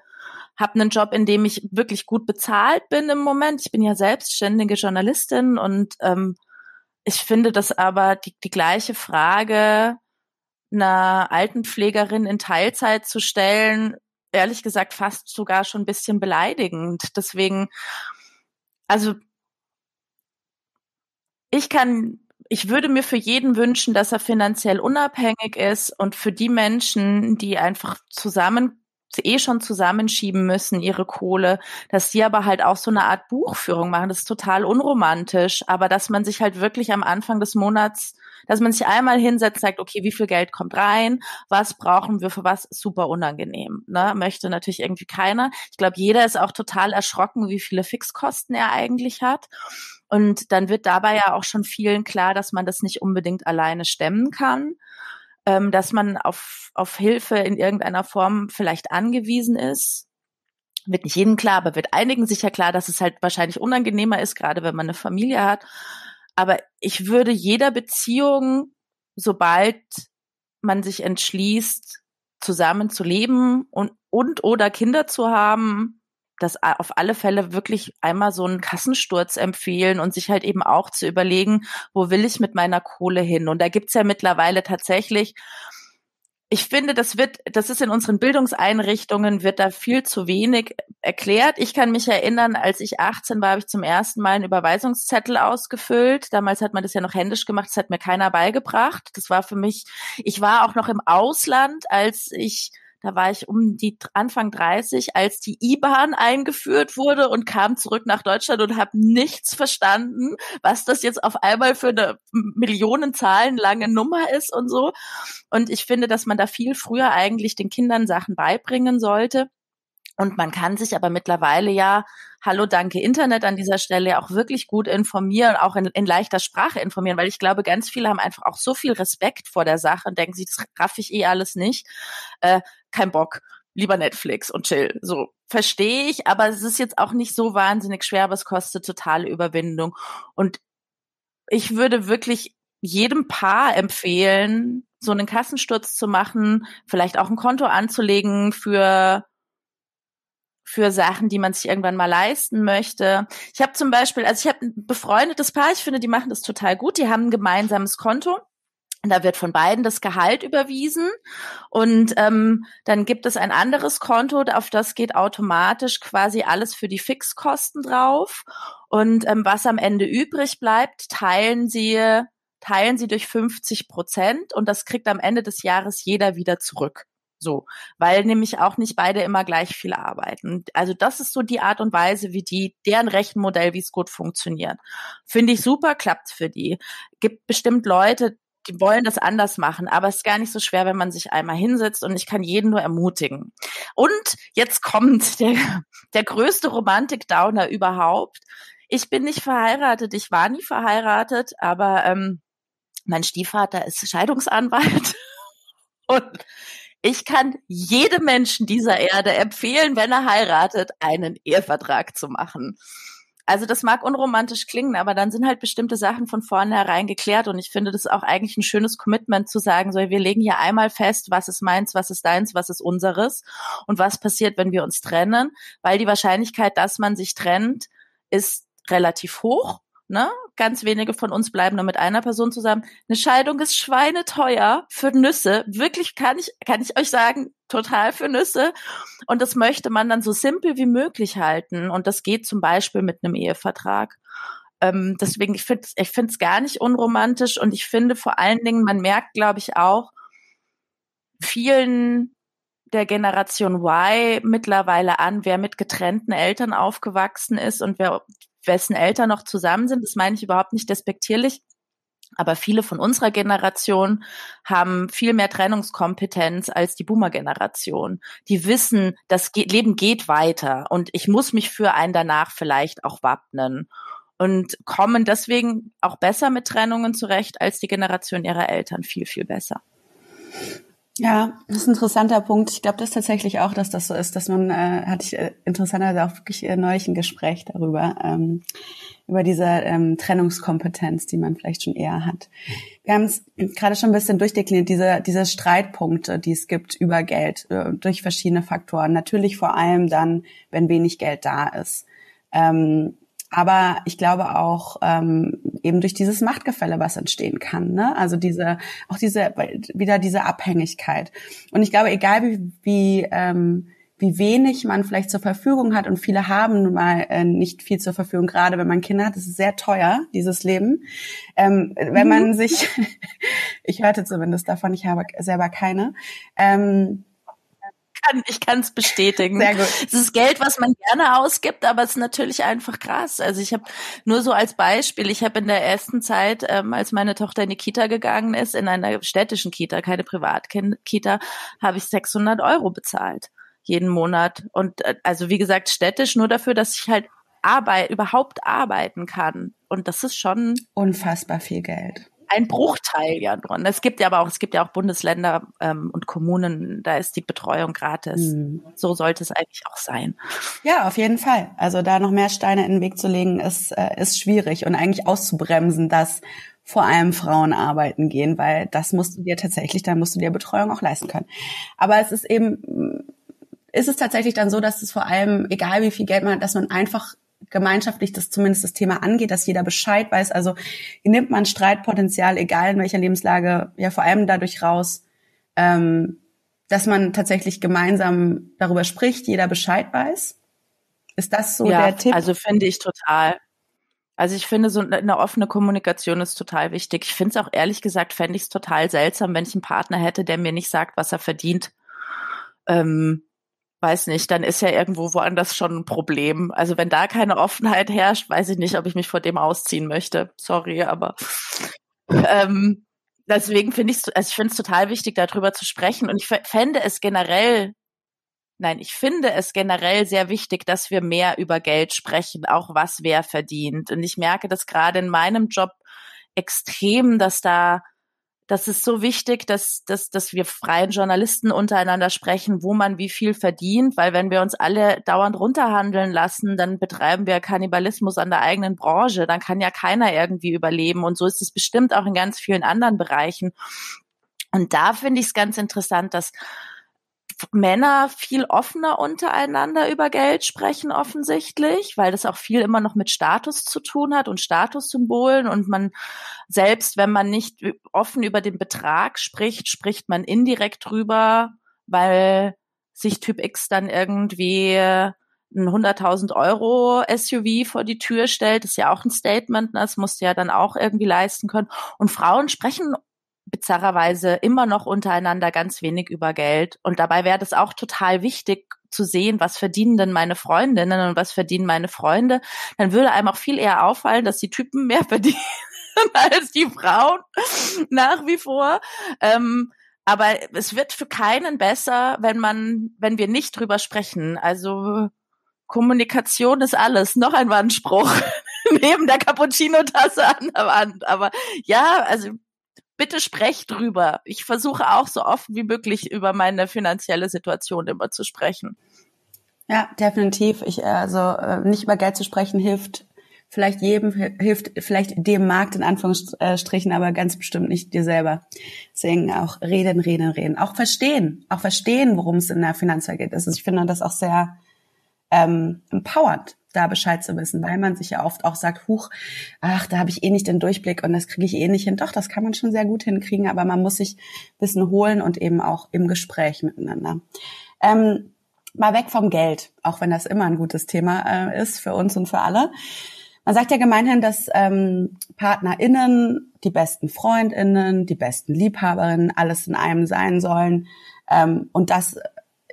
habe einen Job, in dem ich wirklich gut bezahlt bin im Moment. Ich bin ja selbstständige Journalistin und ähm, ich finde das aber die, die gleiche Frage einer Altenpflegerin in Teilzeit zu stellen, ehrlich gesagt fast sogar schon ein bisschen beleidigend. Deswegen, also ich kann, ich würde mir für jeden wünschen, dass er finanziell unabhängig ist und für die Menschen, die einfach zusammen eh schon zusammenschieben müssen, ihre Kohle, dass sie aber halt auch so eine Art Buchführung machen. Das ist total unromantisch, aber dass man sich halt wirklich am Anfang des Monats, dass man sich einmal hinsetzt, sagt, okay, wie viel Geld kommt rein, was brauchen wir für was, super unangenehm. Ne? Möchte natürlich irgendwie keiner. Ich glaube, jeder ist auch total erschrocken, wie viele Fixkosten er eigentlich hat. Und dann wird dabei ja auch schon vielen klar, dass man das nicht unbedingt alleine stemmen kann ähm, dass man auf, auf Hilfe in irgendeiner Form vielleicht angewiesen ist. Wird nicht jedem klar, aber wird einigen sicher klar, dass es halt wahrscheinlich unangenehmer ist, gerade wenn man eine Familie hat. Aber ich würde jeder Beziehung, sobald man sich entschließt, zusammen zu leben und, und oder Kinder zu haben, das auf alle Fälle wirklich einmal so einen Kassensturz empfehlen und sich halt eben auch zu überlegen, wo will ich mit meiner Kohle hin? Und da gibt's ja mittlerweile tatsächlich ich finde, das wird, das ist in unseren Bildungseinrichtungen, wird da viel zu wenig erklärt. Ich kann mich erinnern, als ich 18 war, habe ich zum ersten Mal einen Überweisungszettel ausgefüllt. Damals hat man das ja noch händisch gemacht, das hat mir keiner beigebracht. Das war für mich, ich war auch noch im Ausland, als ich da war ich um die Anfang 30, als die IBAN eingeführt wurde und kam zurück nach Deutschland und habe nichts verstanden, was das jetzt auf einmal für eine Millionenzahlenlange Nummer ist und so. Und ich finde, dass man da viel früher eigentlich den Kindern Sachen beibringen sollte. Und man kann sich aber mittlerweile ja, hallo, danke Internet an dieser Stelle, auch wirklich gut informieren, auch in, in leichter Sprache informieren, weil ich glaube, ganz viele haben einfach auch so viel Respekt vor der Sache und denken sich, das raff ich eh alles nicht. Äh, kein Bock, lieber Netflix und chill. So, verstehe ich, aber es ist jetzt auch nicht so wahnsinnig schwer, aber es kostet totale Überwindung. Und ich würde wirklich jedem Paar empfehlen, so einen Kassensturz zu machen, vielleicht auch ein Konto anzulegen für für Sachen, die man sich irgendwann mal leisten möchte. Ich habe zum Beispiel, also ich habe ein befreundetes Paar, ich finde, die machen das total gut. Die haben ein gemeinsames Konto da wird von beiden das Gehalt überwiesen und ähm, dann gibt es ein anderes Konto, auf das geht automatisch quasi alles für die Fixkosten drauf und ähm, was am Ende übrig bleibt, teilen sie teilen sie durch 50 Prozent und das kriegt am Ende des Jahres jeder wieder zurück. So, weil nämlich auch nicht beide immer gleich viel arbeiten. Also das ist so die Art und Weise, wie die, deren Rechenmodell, wie es gut funktioniert. Finde ich super, klappt für die. Gibt bestimmt Leute, die wollen das anders machen, aber es ist gar nicht so schwer, wenn man sich einmal hinsetzt und ich kann jeden nur ermutigen. Und jetzt kommt der, der größte Romantik-Downer überhaupt. Ich bin nicht verheiratet, ich war nie verheiratet, aber ähm, mein Stiefvater ist Scheidungsanwalt und ich kann jedem Menschen dieser Erde empfehlen, wenn er heiratet, einen Ehevertrag zu machen. Also das mag unromantisch klingen, aber dann sind halt bestimmte Sachen von vornherein geklärt und ich finde das auch eigentlich ein schönes Commitment zu sagen, so wir legen hier einmal fest, was ist meins, was ist deins, was ist unseres und was passiert, wenn wir uns trennen, weil die Wahrscheinlichkeit, dass man sich trennt, ist relativ hoch Ne? Ganz wenige von uns bleiben nur mit einer Person zusammen. Eine Scheidung ist schweineteuer für Nüsse. Wirklich kann ich, kann ich euch sagen, total für Nüsse. Und das möchte man dann so simpel wie möglich halten. Und das geht zum Beispiel mit einem Ehevertrag. Ähm, deswegen, ich finde ich finde es gar nicht unromantisch. Und ich finde vor allen Dingen, man merkt, glaube ich, auch vielen der Generation Y mittlerweile an, wer mit getrennten Eltern aufgewachsen ist und wer wessen Eltern noch zusammen sind. Das meine ich überhaupt nicht despektierlich. Aber viele von unserer Generation haben viel mehr Trennungskompetenz als die Boomer-Generation. Die wissen, das Leben geht weiter und ich muss mich für einen danach vielleicht auch wappnen und kommen deswegen auch besser mit Trennungen zurecht als die Generation ihrer Eltern. Viel, viel besser. Ja, das ist ein interessanter Punkt. Ich glaube das tatsächlich auch, dass das so ist, dass man, äh, hatte ich äh, interessanterweise auch wirklich äh, neulich ein Gespräch darüber, ähm, über diese ähm, Trennungskompetenz, die man vielleicht schon eher hat. Wir haben es gerade schon ein bisschen durchdekliniert, diese, diese Streitpunkte, die es gibt über Geld, äh, durch verschiedene Faktoren. Natürlich vor allem dann, wenn wenig Geld da ist. Ähm, aber ich glaube auch ähm, eben durch dieses Machtgefälle, was entstehen kann. Ne? Also diese, auch diese, wieder diese Abhängigkeit. Und ich glaube, egal wie, wie, ähm, wie wenig man vielleicht zur Verfügung hat und viele haben nun mal äh, nicht viel zur Verfügung, gerade wenn man Kinder hat. Das ist sehr teuer, dieses Leben. Ähm, wenn man mhm. sich, ich hörte zumindest davon, ich habe selber keine. Ähm, kann, ich kann es bestätigen. Sehr gut. Es ist Geld, was man gerne ausgibt, aber es ist natürlich einfach krass. Also ich habe nur so als Beispiel, ich habe in der ersten Zeit, ähm, als meine Tochter in die Kita gegangen ist, in einer städtischen Kita, keine Privatkita, habe ich 600 Euro bezahlt jeden Monat. Und äh, also wie gesagt, städtisch nur dafür, dass ich halt arbeit, überhaupt arbeiten kann. Und das ist schon unfassbar viel Geld ein Bruchteil ja dran. Es gibt ja aber auch, es gibt ja auch Bundesländer ähm, und Kommunen, da ist die Betreuung gratis. Mhm. So sollte es eigentlich auch sein. Ja, auf jeden Fall. Also da noch mehr Steine in den Weg zu legen, ist, äh, ist schwierig und eigentlich auszubremsen, dass vor allem Frauen arbeiten gehen, weil das musst du dir tatsächlich, da musst du dir Betreuung auch leisten können. Aber es ist eben, ist es tatsächlich dann so, dass es vor allem, egal wie viel Geld man hat, dass man einfach gemeinschaftlich das zumindest das Thema angeht, dass jeder Bescheid weiß. Also nimmt man Streitpotenzial, egal in welcher Lebenslage, ja vor allem dadurch raus, ähm, dass man tatsächlich gemeinsam darüber spricht, jeder Bescheid weiß. Ist das so ja, der Tipp? Also finde ich total. Also ich finde, so eine offene Kommunikation ist total wichtig. Ich finde es auch ehrlich gesagt, fände ich es total seltsam, wenn ich einen Partner hätte, der mir nicht sagt, was er verdient. Ähm, weiß nicht, dann ist ja irgendwo woanders schon ein Problem. Also wenn da keine Offenheit herrscht, weiß ich nicht, ob ich mich vor dem ausziehen möchte. Sorry, aber ähm, deswegen finde ich also ich finde es total wichtig, darüber zu sprechen. Und ich fände es generell, nein, ich finde es generell sehr wichtig, dass wir mehr über Geld sprechen, auch was wer verdient. Und ich merke das gerade in meinem Job extrem, dass da das ist so wichtig, dass, dass, dass wir freien Journalisten untereinander sprechen, wo man wie viel verdient, weil wenn wir uns alle dauernd runterhandeln lassen, dann betreiben wir Kannibalismus an der eigenen Branche. Dann kann ja keiner irgendwie überleben. Und so ist es bestimmt auch in ganz vielen anderen Bereichen. Und da finde ich es ganz interessant, dass Männer viel offener untereinander über Geld sprechen offensichtlich, weil das auch viel immer noch mit Status zu tun hat und Statussymbolen und man selbst, wenn man nicht offen über den Betrag spricht, spricht man indirekt drüber, weil sich Typ X dann irgendwie ein 100.000 Euro SUV vor die Tür stellt, das ist ja auch ein Statement, ne? das musst du ja dann auch irgendwie leisten können. Und Frauen sprechen bizarrerweise immer noch untereinander ganz wenig über Geld. Und dabei wäre das auch total wichtig zu sehen, was verdienen denn meine Freundinnen und was verdienen meine Freunde. Dann würde einem auch viel eher auffallen, dass die Typen mehr verdienen als die Frauen nach wie vor. Ähm, aber es wird für keinen besser, wenn man, wenn wir nicht drüber sprechen. Also Kommunikation ist alles. Noch ein Wandspruch neben der Cappuccino-Tasse an der Wand. Aber ja, also bitte sprecht drüber. Ich versuche auch so oft wie möglich über meine finanzielle Situation immer zu sprechen. Ja, definitiv. Ich, also äh, nicht über Geld zu sprechen hilft vielleicht jedem, hilft vielleicht dem Markt in Anführungsstrichen, aber ganz bestimmt nicht dir selber. Deswegen auch reden, reden, reden. Auch verstehen, auch verstehen, worum es in der Finanzwelt geht. Also ich finde das auch sehr ähm, empowernd da Bescheid zu wissen, weil man sich ja oft auch sagt, huch, ach, da habe ich eh nicht den Durchblick und das kriege ich eh nicht hin. Doch, das kann man schon sehr gut hinkriegen, aber man muss sich Wissen holen und eben auch im Gespräch miteinander. Ähm, mal weg vom Geld, auch wenn das immer ein gutes Thema äh, ist für uns und für alle. Man sagt ja gemeinhin, dass ähm, PartnerInnen die besten FreundInnen, die besten Liebhaberinnen, alles in einem sein sollen. Ähm, und das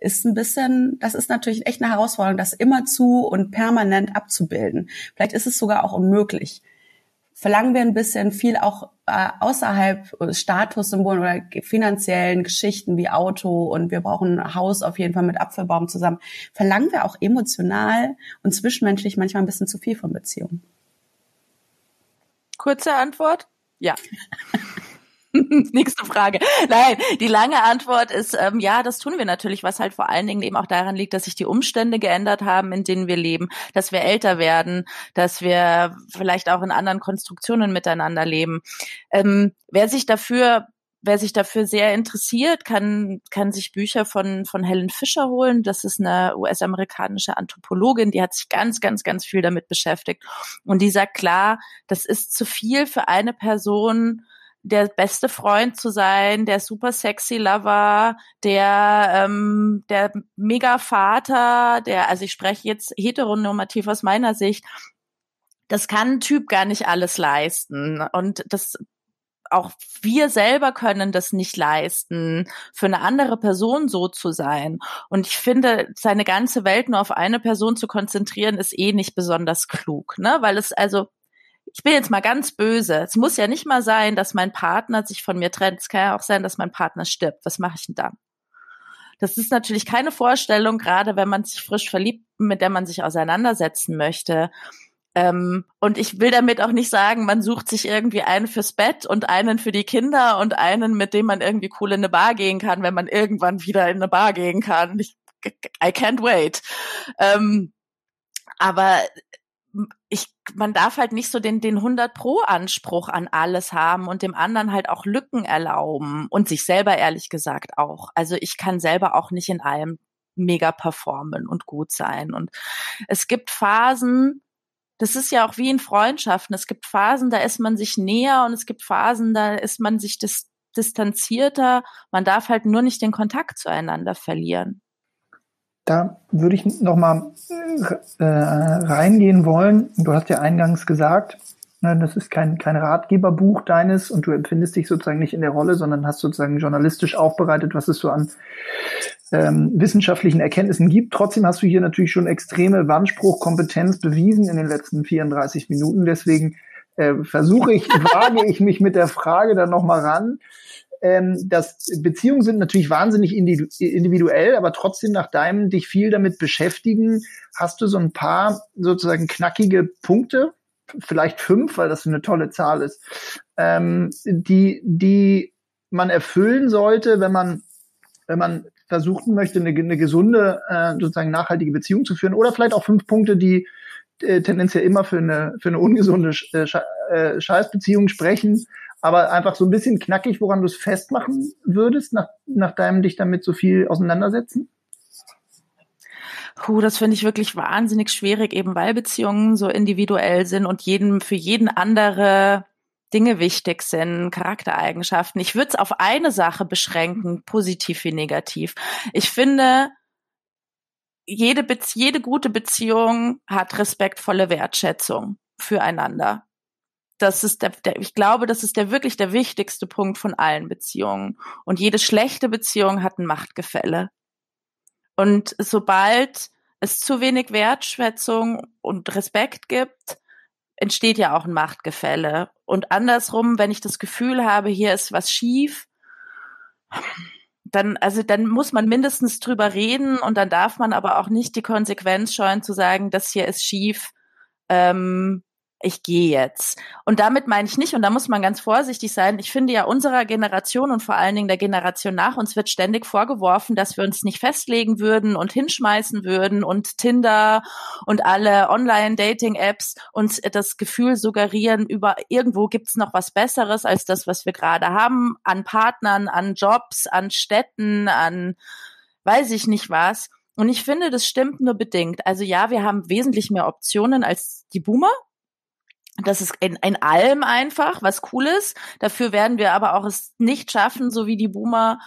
ist ein bisschen, das ist natürlich echt eine Herausforderung, das immer zu und permanent abzubilden. Vielleicht ist es sogar auch unmöglich. Verlangen wir ein bisschen viel auch äh, außerhalb Statussymbolen oder finanziellen Geschichten wie Auto und wir brauchen ein Haus auf jeden Fall mit Apfelbaum zusammen. Verlangen wir auch emotional und zwischenmenschlich manchmal ein bisschen zu viel von Beziehungen? Kurze Antwort? Ja. Nächste Frage. Nein, die lange Antwort ist, ähm, ja, das tun wir natürlich, was halt vor allen Dingen eben auch daran liegt, dass sich die Umstände geändert haben, in denen wir leben, dass wir älter werden, dass wir vielleicht auch in anderen Konstruktionen miteinander leben. Ähm, wer sich dafür Wer sich dafür sehr interessiert, kann, kann sich Bücher von, von Helen Fischer holen. Das ist eine US-amerikanische Anthropologin, die hat sich ganz, ganz, ganz viel damit beschäftigt. Und die sagt klar, das ist zu viel für eine Person, der beste Freund zu sein, der super sexy Lover, der ähm, der mega Vater, der also ich spreche jetzt heteronormativ aus meiner Sicht, das kann ein Typ gar nicht alles leisten und das auch wir selber können das nicht leisten, für eine andere Person so zu sein. Und ich finde, seine ganze Welt nur auf eine Person zu konzentrieren, ist eh nicht besonders klug, ne? Weil es also ich bin jetzt mal ganz böse. Es muss ja nicht mal sein, dass mein Partner sich von mir trennt. Es kann ja auch sein, dass mein Partner stirbt. Was mache ich denn dann? Das ist natürlich keine Vorstellung, gerade wenn man sich frisch verliebt, mit der man sich auseinandersetzen möchte. Ähm, und ich will damit auch nicht sagen, man sucht sich irgendwie einen fürs Bett und einen für die Kinder und einen, mit dem man irgendwie cool in eine Bar gehen kann, wenn man irgendwann wieder in eine Bar gehen kann. Ich, I can't wait. Ähm, aber ich, man darf halt nicht so den, den 100 Pro Anspruch an alles haben und dem anderen halt auch Lücken erlauben und sich selber ehrlich gesagt auch. Also ich kann selber auch nicht in allem mega performen und gut sein. Und es gibt Phasen, das ist ja auch wie in Freundschaften. Es gibt Phasen, da ist man sich näher und es gibt Phasen, da ist man sich dis distanzierter. Man darf halt nur nicht den Kontakt zueinander verlieren. Da würde ich noch mal äh, reingehen wollen. Du hast ja eingangs gesagt, ne, das ist kein, kein Ratgeberbuch deines und du empfindest dich sozusagen nicht in der Rolle, sondern hast sozusagen journalistisch aufbereitet, was es so an ähm, wissenschaftlichen Erkenntnissen gibt. Trotzdem hast du hier natürlich schon extreme Wandspruchkompetenz bewiesen in den letzten 34 Minuten. Deswegen äh, versuche ich, wage ich mich mit der Frage dann noch mal ran ähm, dass Beziehungen sind natürlich wahnsinnig individuell, aber trotzdem nach deinem dich viel damit beschäftigen, hast du so ein paar sozusagen knackige Punkte, vielleicht fünf, weil das eine tolle Zahl ist, ähm, die, die man erfüllen sollte, wenn man, wenn man versuchen möchte, eine, eine gesunde, äh, sozusagen nachhaltige Beziehung zu führen, oder vielleicht auch fünf Punkte, die äh, tendenziell immer für eine, für eine ungesunde äh, äh Scheißbeziehung sprechen, aber einfach so ein bisschen knackig, woran du es festmachen würdest, nach, nach deinem dich damit so viel auseinandersetzen? Puh, das finde ich wirklich wahnsinnig schwierig, eben weil Beziehungen so individuell sind und jeden, für jeden andere Dinge wichtig sind, Charaktereigenschaften. Ich würde es auf eine Sache beschränken, positiv wie negativ. Ich finde, jede, jede gute Beziehung hat respektvolle Wertschätzung füreinander das ist der, der, ich glaube, das ist der wirklich der wichtigste Punkt von allen Beziehungen. Und jede schlechte Beziehung hat ein Machtgefälle. Und sobald es zu wenig Wertschätzung und Respekt gibt, entsteht ja auch ein Machtgefälle. Und andersrum, wenn ich das Gefühl habe, hier ist was schief, dann, also dann muss man mindestens drüber reden und dann darf man aber auch nicht die Konsequenz scheuen zu sagen, das hier ist schief. Ähm, ich gehe jetzt. Und damit meine ich nicht, und da muss man ganz vorsichtig sein, ich finde ja unserer Generation und vor allen Dingen der Generation nach uns wird ständig vorgeworfen, dass wir uns nicht festlegen würden und hinschmeißen würden und Tinder und alle Online-Dating-Apps uns das Gefühl suggerieren, über irgendwo gibt's noch was Besseres als das, was wir gerade haben, an Partnern, an Jobs, an Städten, an weiß ich nicht was. Und ich finde, das stimmt nur bedingt. Also ja, wir haben wesentlich mehr Optionen als die Boomer, das ist in, in allem einfach, was cool ist. Dafür werden wir aber auch es nicht schaffen, so wie die Boomer,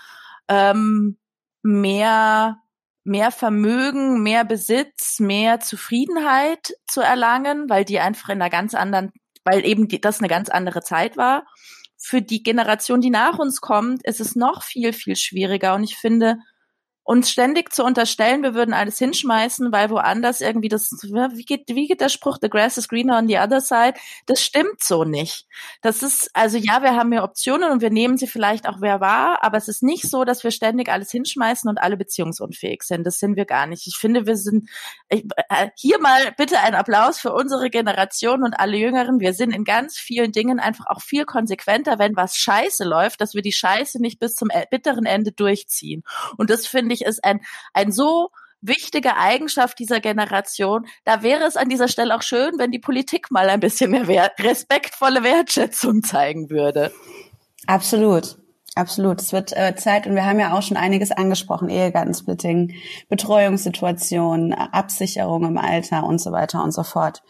ähm, mehr, mehr Vermögen, mehr Besitz, mehr Zufriedenheit zu erlangen, weil die einfach in einer ganz anderen, weil eben die, das eine ganz andere Zeit war. Für die Generation, die nach uns kommt, ist es noch viel, viel schwieriger. Und ich finde, uns ständig zu unterstellen, wir würden alles hinschmeißen, weil woanders irgendwie das, wie geht, wie geht der Spruch, the grass is greener on the other side? Das stimmt so nicht. Das ist, also ja, wir haben mehr Optionen und wir nehmen sie vielleicht auch wer wahr, aber es ist nicht so, dass wir ständig alles hinschmeißen und alle beziehungsunfähig sind. Das sind wir gar nicht. Ich finde, wir sind, ich, äh, hier mal bitte ein Applaus für unsere Generation und alle Jüngeren. Wir sind in ganz vielen Dingen einfach auch viel konsequenter, wenn was scheiße läuft, dass wir die Scheiße nicht bis zum äh, bitteren Ende durchziehen. Und das finde ich, ist ein, ein so wichtige Eigenschaft dieser Generation. Da wäre es an dieser Stelle auch schön, wenn die Politik mal ein bisschen mehr Wert, respektvolle Wertschätzung zeigen würde. Absolut. Absolut. Es wird äh, Zeit und wir haben ja auch schon einiges angesprochen. Ehegattensplitting, Betreuungssituationen, Absicherung im Alter und so weiter und so fort.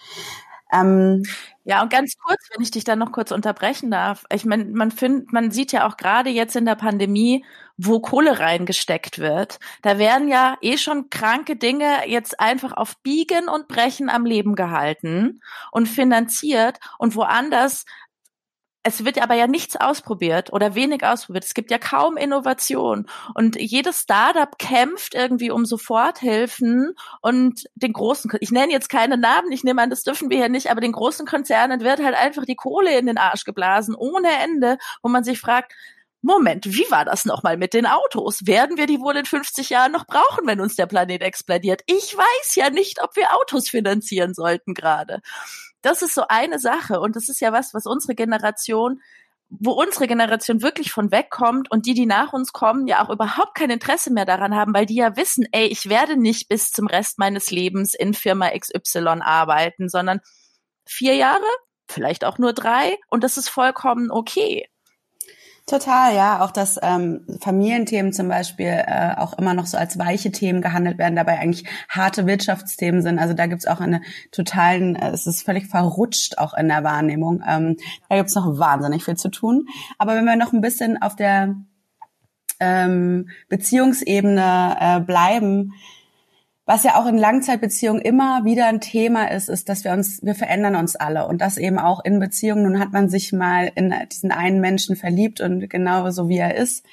Ähm, ja, und ganz kurz, wenn ich dich dann noch kurz unterbrechen darf. Ich meine, man findet, man sieht ja auch gerade jetzt in der Pandemie, wo Kohle reingesteckt wird. Da werden ja eh schon kranke Dinge jetzt einfach auf Biegen und Brechen am Leben gehalten und finanziert und woanders es wird aber ja nichts ausprobiert oder wenig ausprobiert. Es gibt ja kaum Innovation. Und jedes Startup kämpft irgendwie um Soforthilfen und den großen, ich nenne jetzt keine Namen, ich nehme an, das dürfen wir hier nicht, aber den großen Konzernen wird halt einfach die Kohle in den Arsch geblasen, ohne Ende, wo man sich fragt, Moment, wie war das nochmal mit den Autos? Werden wir die wohl in 50 Jahren noch brauchen, wenn uns der Planet explodiert? Ich weiß ja nicht, ob wir Autos finanzieren sollten gerade. Das ist so eine Sache und das ist ja was, was unsere Generation wo unsere Generation wirklich von wegkommt und die, die nach uns kommen, ja auch überhaupt kein Interesse mehr daran haben, weil die ja wissen, ey, ich werde nicht bis zum Rest meines Lebens in Firma XY arbeiten, sondern vier Jahre, vielleicht auch nur drei und das ist vollkommen okay. Total, ja. Auch dass ähm, Familienthemen zum Beispiel äh, auch immer noch so als weiche Themen gehandelt werden, dabei eigentlich harte Wirtschaftsthemen sind. Also da gibt's auch eine totalen, äh, es ist völlig verrutscht auch in der Wahrnehmung. Ähm, da gibt's noch wahnsinnig viel zu tun. Aber wenn wir noch ein bisschen auf der ähm, Beziehungsebene äh, bleiben, was ja auch in Langzeitbeziehungen immer wieder ein Thema ist, ist, dass wir uns, wir verändern uns alle und das eben auch in Beziehungen. Nun hat man sich mal in diesen einen Menschen verliebt und genau so wie er ist.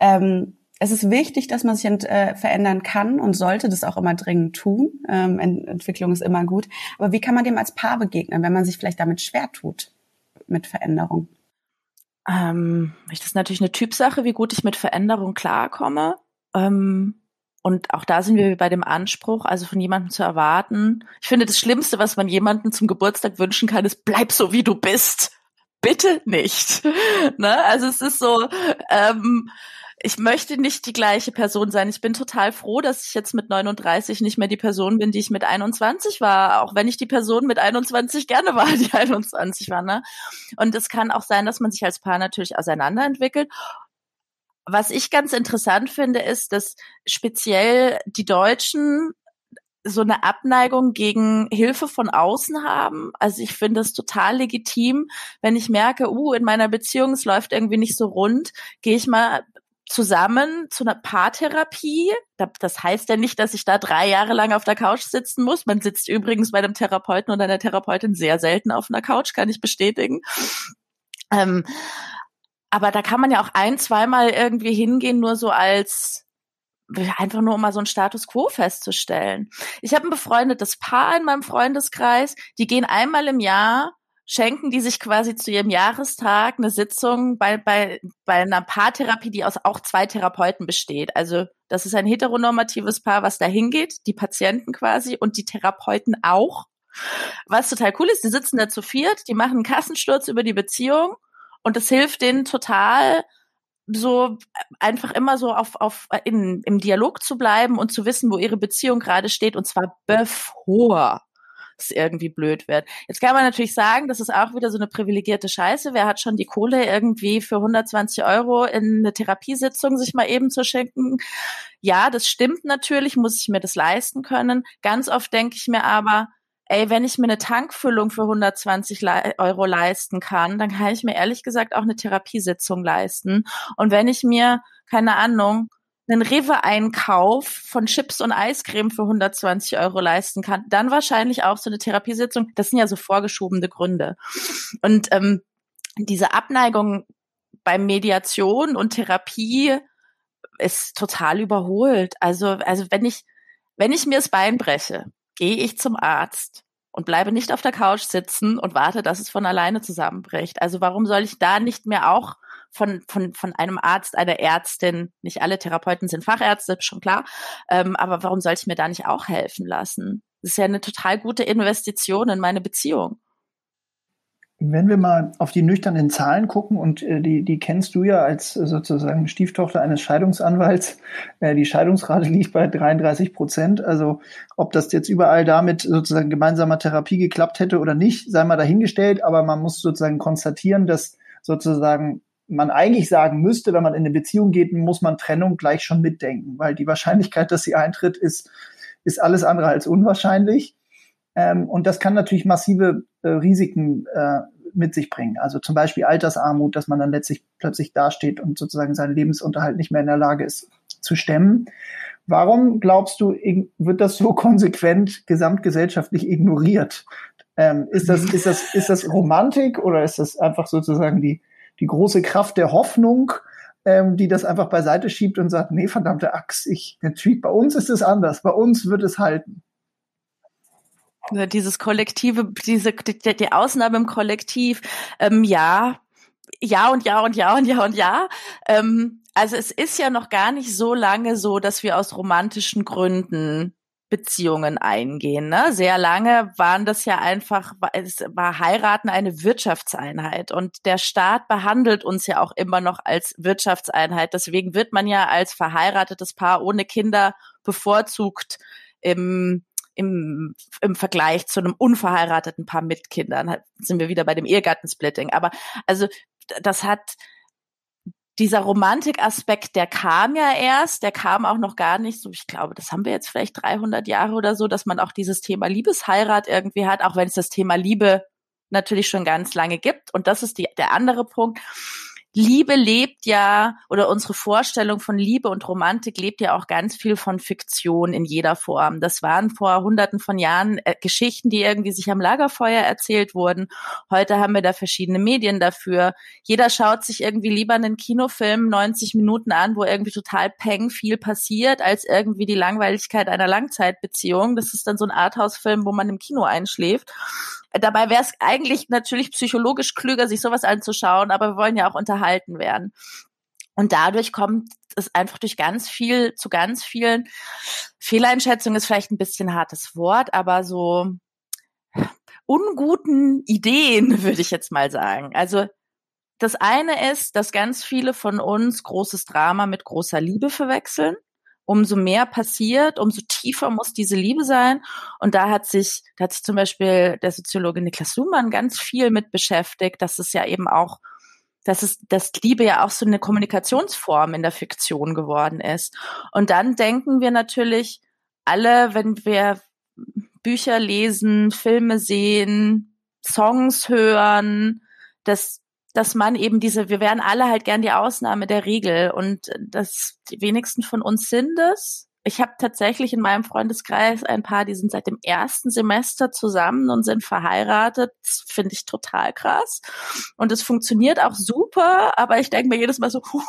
Ähm, es ist wichtig, dass man sich äh, verändern kann und sollte das auch immer dringend tun. Ähm, Entwicklung ist immer gut. Aber wie kann man dem als Paar begegnen, wenn man sich vielleicht damit schwer tut mit Veränderung? Ähm, das ist natürlich eine Typsache, wie gut ich mit Veränderung klarkomme. Ähm, und auch da sind wir bei dem Anspruch, also von jemandem zu erwarten. Ich finde, das Schlimmste, was man jemandem zum Geburtstag wünschen kann, ist, bleib so, wie du bist. Bitte nicht. ne? Also es ist so, ähm, ich möchte nicht die gleiche Person sein. Ich bin total froh, dass ich jetzt mit 39 nicht mehr die Person bin, die ich mit 21 war, auch wenn ich die Person mit 21 gerne war, die 21 war. Ne? Und es kann auch sein, dass man sich als Paar natürlich auseinanderentwickelt was ich ganz interessant finde, ist, dass speziell die Deutschen so eine Abneigung gegen Hilfe von außen haben. Also ich finde es total legitim, wenn ich merke, uh, in meiner Beziehung es läuft irgendwie nicht so rund, gehe ich mal zusammen zu einer Paartherapie. Das heißt ja nicht, dass ich da drei Jahre lang auf der Couch sitzen muss. Man sitzt übrigens bei einem Therapeuten oder einer Therapeutin sehr selten auf einer Couch, kann ich bestätigen. Ähm, aber da kann man ja auch ein, zweimal irgendwie hingehen, nur so als einfach nur um mal so einen Status quo festzustellen. Ich habe ein befreundetes Paar in meinem Freundeskreis, die gehen einmal im Jahr schenken die sich quasi zu ihrem Jahrestag eine Sitzung bei, bei, bei einer Paartherapie, die aus auch zwei Therapeuten besteht. Also das ist ein heteronormatives Paar, was da hingeht, die Patienten quasi und die Therapeuten auch. Was total cool ist, die sitzen da zu viert, die machen einen Kassensturz über die Beziehung und das hilft denen total, so einfach immer so auf, auf in, im Dialog zu bleiben und zu wissen, wo ihre Beziehung gerade steht, und zwar bevor es irgendwie blöd wird. Jetzt kann man natürlich sagen, das ist auch wieder so eine privilegierte Scheiße. Wer hat schon die Kohle irgendwie für 120 Euro in eine Therapiesitzung sich mal eben zu schenken? Ja, das stimmt natürlich, muss ich mir das leisten können. Ganz oft denke ich mir aber, ey, wenn ich mir eine Tankfüllung für 120 Le Euro leisten kann, dann kann ich mir ehrlich gesagt auch eine Therapiesitzung leisten. Und wenn ich mir, keine Ahnung, einen Rewe-Einkauf von Chips und Eiscreme für 120 Euro leisten kann, dann wahrscheinlich auch so eine Therapiesitzung. Das sind ja so vorgeschobene Gründe. Und ähm, diese Abneigung bei Mediation und Therapie ist total überholt. Also, also wenn ich, wenn ich mir das Bein breche, gehe ich zum Arzt und bleibe nicht auf der Couch sitzen und warte, dass es von alleine zusammenbricht. Also warum soll ich da nicht mehr auch von, von, von einem Arzt, einer Ärztin, nicht alle Therapeuten sind Fachärzte, schon klar, ähm, aber warum soll ich mir da nicht auch helfen lassen? Das ist ja eine total gute Investition in meine Beziehung. Wenn wir mal auf die nüchternen Zahlen gucken, und äh, die, die kennst du ja als äh, sozusagen Stieftochter eines Scheidungsanwalts, äh, die Scheidungsrate liegt bei 33 Prozent. Also ob das jetzt überall damit sozusagen gemeinsamer Therapie geklappt hätte oder nicht, sei mal dahingestellt, aber man muss sozusagen konstatieren, dass sozusagen man eigentlich sagen müsste, wenn man in eine Beziehung geht, muss man Trennung gleich schon mitdenken, weil die Wahrscheinlichkeit, dass sie eintritt, ist, ist alles andere als unwahrscheinlich. Ähm, und das kann natürlich massive äh, Risiken äh, mit sich bringen. Also zum Beispiel Altersarmut, dass man dann letztlich plötzlich dasteht und sozusagen seinen Lebensunterhalt nicht mehr in der Lage ist zu stemmen. Warum glaubst du, wird das so konsequent gesamtgesellschaftlich ignoriert? Ähm, ist das, ist das, ist das Romantik oder ist das einfach sozusagen die, die große Kraft der Hoffnung, ähm, die das einfach beiseite schiebt und sagt, nee, verdammte Axt, ich, natürlich, bei uns ist es anders, bei uns wird es halten. Dieses kollektive, diese die, die Ausnahme im Kollektiv, ähm, ja, ja und ja und ja und ja und ja. Ähm, also es ist ja noch gar nicht so lange so, dass wir aus romantischen Gründen Beziehungen eingehen. Ne? Sehr lange waren das ja einfach, es war heiraten eine Wirtschaftseinheit und der Staat behandelt uns ja auch immer noch als Wirtschaftseinheit. Deswegen wird man ja als verheiratetes Paar ohne Kinder bevorzugt im im, im Vergleich zu einem unverheirateten Paar mit Kindern. Sind wir wieder bei dem Ehegattensplitting. Aber also das hat dieser Romantikaspekt, der kam ja erst, der kam auch noch gar nicht so, ich glaube, das haben wir jetzt vielleicht 300 Jahre oder so, dass man auch dieses Thema Liebesheirat irgendwie hat, auch wenn es das Thema Liebe natürlich schon ganz lange gibt. Und das ist die, der andere Punkt. Liebe lebt ja, oder unsere Vorstellung von Liebe und Romantik lebt ja auch ganz viel von Fiktion in jeder Form. Das waren vor hunderten von Jahren äh, Geschichten, die irgendwie sich am Lagerfeuer erzählt wurden. Heute haben wir da verschiedene Medien dafür. Jeder schaut sich irgendwie lieber einen Kinofilm 90 Minuten an, wo irgendwie total peng viel passiert, als irgendwie die Langweiligkeit einer Langzeitbeziehung. Das ist dann so ein Arthouse-Film, wo man im Kino einschläft. Dabei wäre es eigentlich natürlich psychologisch klüger, sich sowas anzuschauen, aber wir wollen ja auch unterhalten werden. Und dadurch kommt es einfach durch ganz viel, zu ganz vielen Fehleinschätzungen ist vielleicht ein bisschen hartes Wort, aber so unguten Ideen, würde ich jetzt mal sagen. Also das eine ist, dass ganz viele von uns großes Drama mit großer Liebe verwechseln umso mehr passiert, umso tiefer muss diese Liebe sein. Und da hat sich, da hat sich zum Beispiel der Soziologe Niklas Luhmann ganz viel mit beschäftigt, dass es ja eben auch, dass es, dass Liebe ja auch so eine Kommunikationsform in der Fiktion geworden ist. Und dann denken wir natürlich alle, wenn wir Bücher lesen, Filme sehen, Songs hören, dass dass man eben diese, wir wären alle halt gern die Ausnahme der Regel und das die wenigsten von uns sind es. Ich habe tatsächlich in meinem Freundeskreis ein paar, die sind seit dem ersten Semester zusammen und sind verheiratet. Das finde ich total krass. Und es funktioniert auch super, aber ich denke mir jedes Mal so, puh,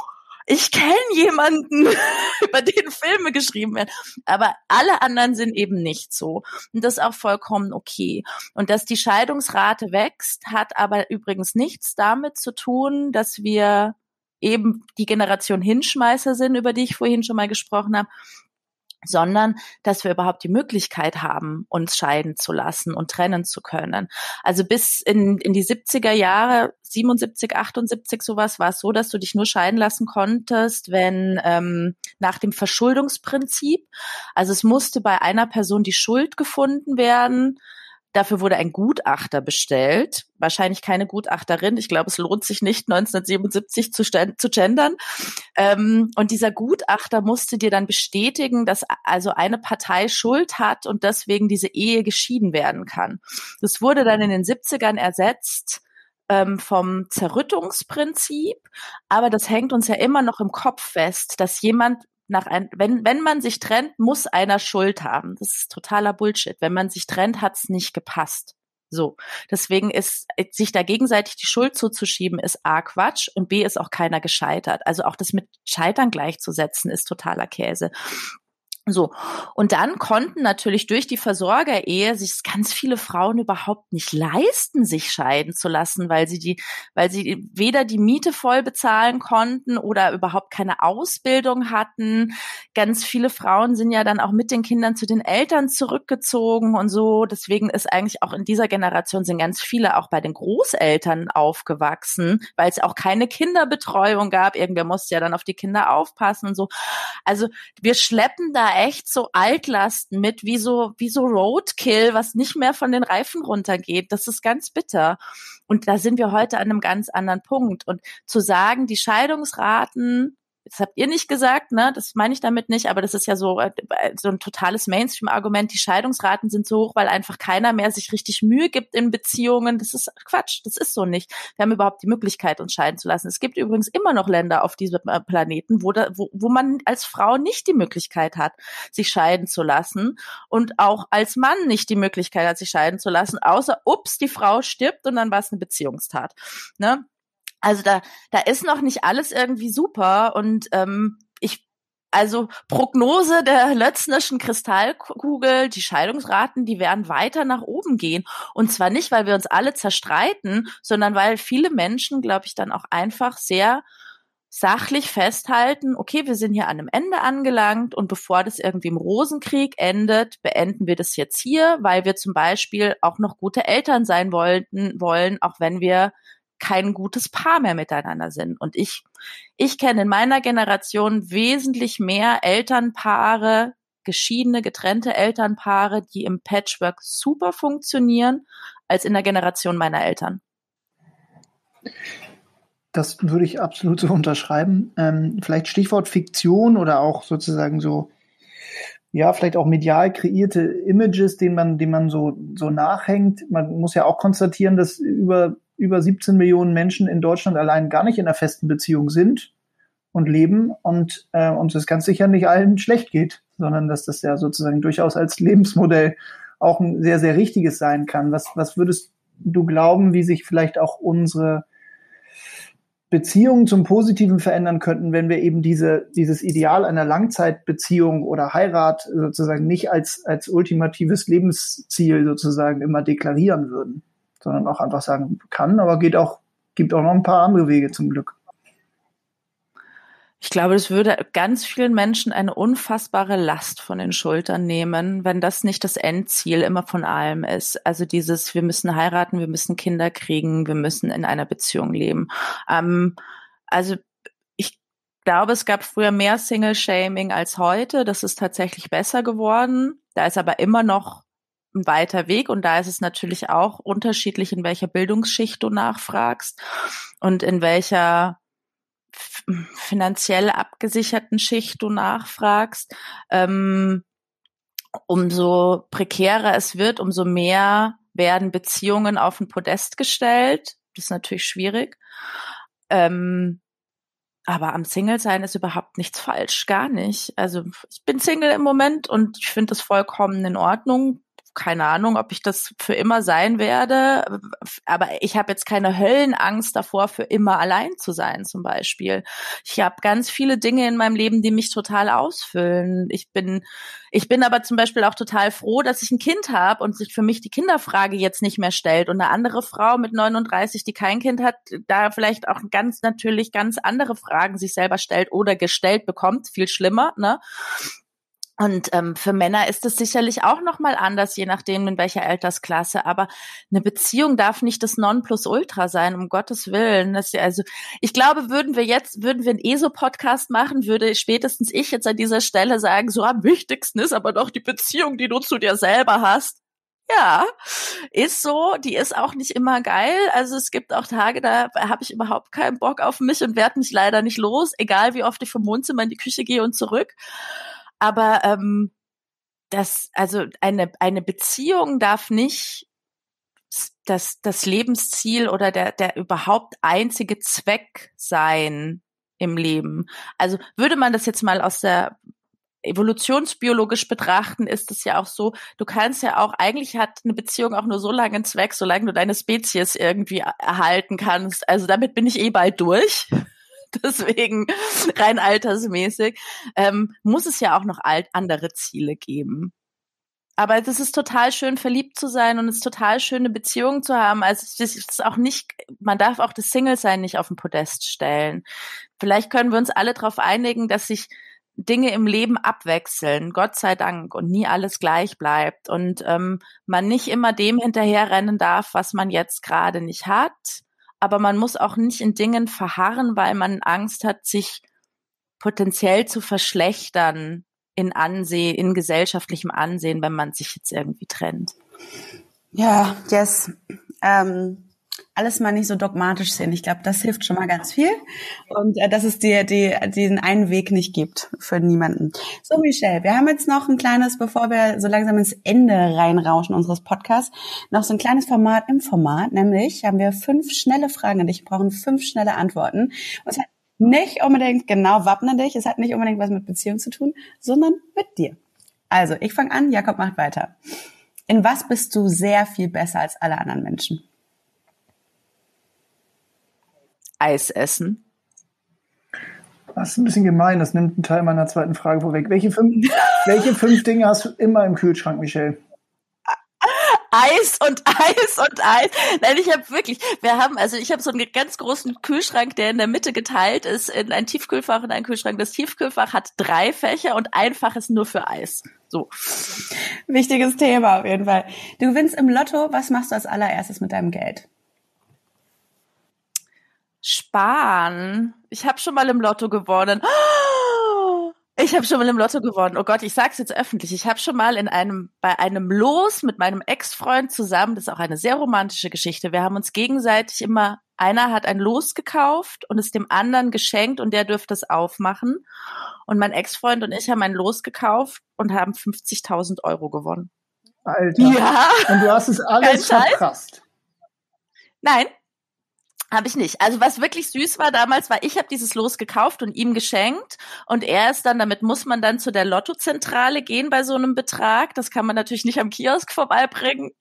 ich kenne jemanden, über den Filme geschrieben werden. Aber alle anderen sind eben nicht so. Und das ist auch vollkommen okay. Und dass die Scheidungsrate wächst, hat aber übrigens nichts damit zu tun, dass wir eben die Generation Hinschmeißer sind, über die ich vorhin schon mal gesprochen habe, sondern dass wir überhaupt die Möglichkeit haben, uns scheiden zu lassen und trennen zu können. Also bis in, in die 70er Jahre, 77, 78 sowas, war es so, dass du dich nur scheiden lassen konntest, wenn ähm, nach dem Verschuldungsprinzip, also es musste bei einer Person die Schuld gefunden werden, Dafür wurde ein Gutachter bestellt. Wahrscheinlich keine Gutachterin. Ich glaube, es lohnt sich nicht, 1977 zu, zu gendern. Ähm, und dieser Gutachter musste dir dann bestätigen, dass also eine Partei Schuld hat und deswegen diese Ehe geschieden werden kann. Das wurde dann in den 70ern ersetzt ähm, vom Zerrüttungsprinzip, aber das hängt uns ja immer noch im Kopf fest, dass jemand nach ein, wenn, wenn man sich trennt, muss einer Schuld haben. Das ist totaler Bullshit. Wenn man sich trennt, hat's nicht gepasst. So. Deswegen ist, sich da gegenseitig die Schuld zuzuschieben, ist A Quatsch und B ist auch keiner gescheitert. Also auch das mit Scheitern gleichzusetzen, ist totaler Käse. So. Und dann konnten natürlich durch die Versorgerehe sich ganz viele Frauen überhaupt nicht leisten, sich scheiden zu lassen, weil sie die, weil sie weder die Miete voll bezahlen konnten oder überhaupt keine Ausbildung hatten. Ganz viele Frauen sind ja dann auch mit den Kindern zu den Eltern zurückgezogen und so. Deswegen ist eigentlich auch in dieser Generation sind ganz viele auch bei den Großeltern aufgewachsen, weil es auch keine Kinderbetreuung gab. Irgendwer musste ja dann auf die Kinder aufpassen und so. Also wir schleppen da echt so Altlasten mit, wie so, wie so Roadkill, was nicht mehr von den Reifen runtergeht. Das ist ganz bitter. Und da sind wir heute an einem ganz anderen Punkt. Und zu sagen, die Scheidungsraten das habt ihr nicht gesagt, ne? Das meine ich damit nicht, aber das ist ja so, äh, so ein totales Mainstream-Argument. Die Scheidungsraten sind so hoch, weil einfach keiner mehr sich richtig Mühe gibt in Beziehungen. Das ist Quatsch, das ist so nicht. Wir haben überhaupt die Möglichkeit, uns scheiden zu lassen. Es gibt übrigens immer noch Länder auf diesem äh, Planeten, wo, da, wo, wo man als Frau nicht die Möglichkeit hat, sich scheiden zu lassen und auch als Mann nicht die Möglichkeit hat, sich scheiden zu lassen, außer, ups, die Frau stirbt und dann war es eine Beziehungstat. Ne? Also da, da ist noch nicht alles irgendwie super und ähm, ich also Prognose der Lötznerschen Kristallkugel, die Scheidungsraten, die werden weiter nach oben gehen. Und zwar nicht, weil wir uns alle zerstreiten, sondern weil viele Menschen, glaube ich, dann auch einfach sehr sachlich festhalten, okay, wir sind hier an einem Ende angelangt und bevor das irgendwie im Rosenkrieg endet, beenden wir das jetzt hier, weil wir zum Beispiel auch noch gute Eltern sein wollten, wollen, auch wenn wir kein gutes Paar mehr miteinander sind. Und ich, ich kenne in meiner Generation wesentlich mehr Elternpaare, geschiedene, getrennte Elternpaare, die im Patchwork super funktionieren, als in der Generation meiner Eltern. Das würde ich absolut so unterschreiben. Ähm, vielleicht Stichwort Fiktion oder auch sozusagen so, ja, vielleicht auch medial kreierte Images, denen man, denen man so, so nachhängt. Man muss ja auch konstatieren, dass über über 17 Millionen Menschen in Deutschland allein gar nicht in einer festen Beziehung sind und leben und äh, uns das ganz sicher nicht allen schlecht geht, sondern dass das ja sozusagen durchaus als Lebensmodell auch ein sehr, sehr richtiges sein kann. Was, was würdest du glauben, wie sich vielleicht auch unsere Beziehungen zum Positiven verändern könnten, wenn wir eben diese, dieses Ideal einer Langzeitbeziehung oder Heirat sozusagen nicht als, als ultimatives Lebensziel sozusagen immer deklarieren würden? Sondern auch einfach sagen kann, aber geht auch, gibt auch noch ein paar andere Wege zum Glück. Ich glaube, das würde ganz vielen Menschen eine unfassbare Last von den Schultern nehmen, wenn das nicht das Endziel immer von allem ist. Also dieses, wir müssen heiraten, wir müssen Kinder kriegen, wir müssen in einer Beziehung leben. Ähm, also ich glaube, es gab früher mehr Single-Shaming als heute. Das ist tatsächlich besser geworden. Da ist aber immer noch ein weiter Weg und da ist es natürlich auch unterschiedlich, in welcher Bildungsschicht du nachfragst und in welcher finanziell abgesicherten Schicht du nachfragst. Ähm, umso prekärer es wird, umso mehr werden Beziehungen auf ein Podest gestellt. Das ist natürlich schwierig. Ähm, aber am Single sein ist überhaupt nichts falsch, gar nicht. Also ich bin Single im Moment und ich finde das vollkommen in Ordnung keine Ahnung, ob ich das für immer sein werde, aber ich habe jetzt keine Höllenangst davor, für immer allein zu sein zum Beispiel. Ich habe ganz viele Dinge in meinem Leben, die mich total ausfüllen. Ich bin, ich bin aber zum Beispiel auch total froh, dass ich ein Kind habe und sich für mich die Kinderfrage jetzt nicht mehr stellt und eine andere Frau mit 39, die kein Kind hat, da vielleicht auch ganz natürlich ganz andere Fragen sich selber stellt oder gestellt bekommt, viel schlimmer, ne? Und ähm, für Männer ist es sicherlich auch noch mal anders, je nachdem in welcher Altersklasse. Aber eine Beziehung darf nicht das Nonplusultra sein, um Gottes Willen. Das ja, also ich glaube, würden wir jetzt, würden wir einen ESO-Podcast machen, würde spätestens ich jetzt an dieser Stelle sagen, so am wichtigsten ist aber doch die Beziehung, die du zu dir selber hast. Ja, ist so. Die ist auch nicht immer geil. Also es gibt auch Tage, da habe ich überhaupt keinen Bock auf mich und werde mich leider nicht los, egal wie oft ich vom Wohnzimmer in die Küche gehe und zurück. Aber ähm, das, also eine, eine Beziehung darf nicht das, das Lebensziel oder der, der überhaupt einzige Zweck sein im Leben. Also würde man das jetzt mal aus der evolutionsbiologisch betrachten, ist es ja auch so, du kannst ja auch, eigentlich hat eine Beziehung auch nur so lange einen Zweck, solange du deine Spezies irgendwie erhalten kannst. Also damit bin ich eh bald durch. deswegen rein altersmäßig, ähm, muss es ja auch noch alt andere Ziele geben. Aber es ist total schön, verliebt zu sein und es ist total schön, eine Beziehung zu haben. Also es ist auch nicht, man darf auch das Single-Sein nicht auf den Podest stellen. Vielleicht können wir uns alle darauf einigen, dass sich Dinge im Leben abwechseln, Gott sei Dank, und nie alles gleich bleibt und ähm, man nicht immer dem hinterherrennen darf, was man jetzt gerade nicht hat aber man muss auch nicht in Dingen verharren, weil man Angst hat, sich potenziell zu verschlechtern in Ansehen, in gesellschaftlichem Ansehen, wenn man sich jetzt irgendwie trennt. Ja, yes. Ähm, alles mal nicht so dogmatisch sehen. Ich glaube, das hilft schon mal ganz viel. Und äh, dass es dir die, diesen einen Weg nicht gibt für niemanden. So, Michelle, wir haben jetzt noch ein kleines, bevor wir so langsam ins Ende reinrauschen unseres Podcasts, noch so ein kleines Format im Format. Nämlich haben wir fünf schnelle Fragen an dich. Wir brauchen fünf schnelle Antworten. Und es hat nicht unbedingt genau wappne dich. Es hat nicht unbedingt was mit Beziehung zu tun, sondern mit dir. Also, ich fange an. Jakob macht weiter. In was bist du sehr viel besser als alle anderen Menschen? Eis essen. Das ist ein bisschen gemein, das nimmt einen Teil meiner zweiten Frage vorweg. Welche fünf, welche fünf Dinge hast du immer im Kühlschrank, Michelle? Eis und Eis und Eis. Nein, ich habe wirklich, wir haben, also ich habe so einen ganz großen Kühlschrank, der in der Mitte geteilt ist in ein Tiefkühlfach und ein Kühlschrank. Das Tiefkühlfach hat drei Fächer und ein Fach ist nur für Eis. So. Wichtiges Thema auf jeden Fall. Du gewinnst im Lotto, was machst du als allererstes mit deinem Geld? Sparen. Ich habe schon mal im Lotto gewonnen. Ich habe schon mal im Lotto gewonnen. Oh Gott, ich sag's jetzt öffentlich. Ich habe schon mal in einem bei einem Los mit meinem Ex-Freund zusammen, das ist auch eine sehr romantische Geschichte. Wir haben uns gegenseitig immer einer hat ein Los gekauft und es dem anderen geschenkt und der dürfte es aufmachen. Und mein Ex-Freund und ich haben ein Los gekauft und haben 50.000 Euro gewonnen. Alter. Ja. Und du hast es alles verprasst. Nein, habe ich nicht. Also was wirklich süß war damals, war, ich habe dieses Los gekauft und ihm geschenkt und er ist dann, damit muss man dann zu der Lottozentrale gehen bei so einem Betrag. Das kann man natürlich nicht am Kiosk vorbeibringen.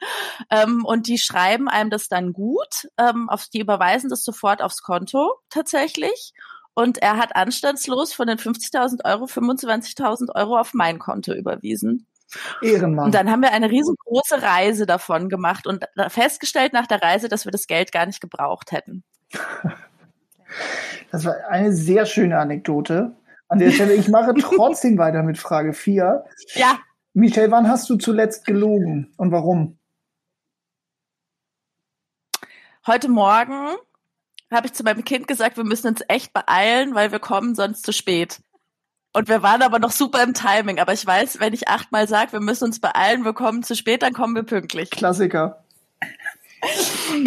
Ähm, und die schreiben einem das dann gut. Ähm, auf, die überweisen das sofort aufs Konto tatsächlich. Und er hat anstandslos von den 50.000 Euro 25.000 Euro auf mein Konto überwiesen. Ehrenmann. Und dann haben wir eine riesengroße Reise davon gemacht und festgestellt nach der Reise, dass wir das Geld gar nicht gebraucht hätten. Das war eine sehr schöne Anekdote. An der Stelle, ich mache trotzdem weiter mit Frage 4. Ja. Michelle, wann hast du zuletzt gelogen und warum? Heute Morgen habe ich zu meinem Kind gesagt, wir müssen uns echt beeilen, weil wir kommen sonst zu spät. Und wir waren aber noch super im Timing. Aber ich weiß, wenn ich achtmal sage, wir müssen uns beeilen, wir kommen zu spät, dann kommen wir pünktlich. Klassiker.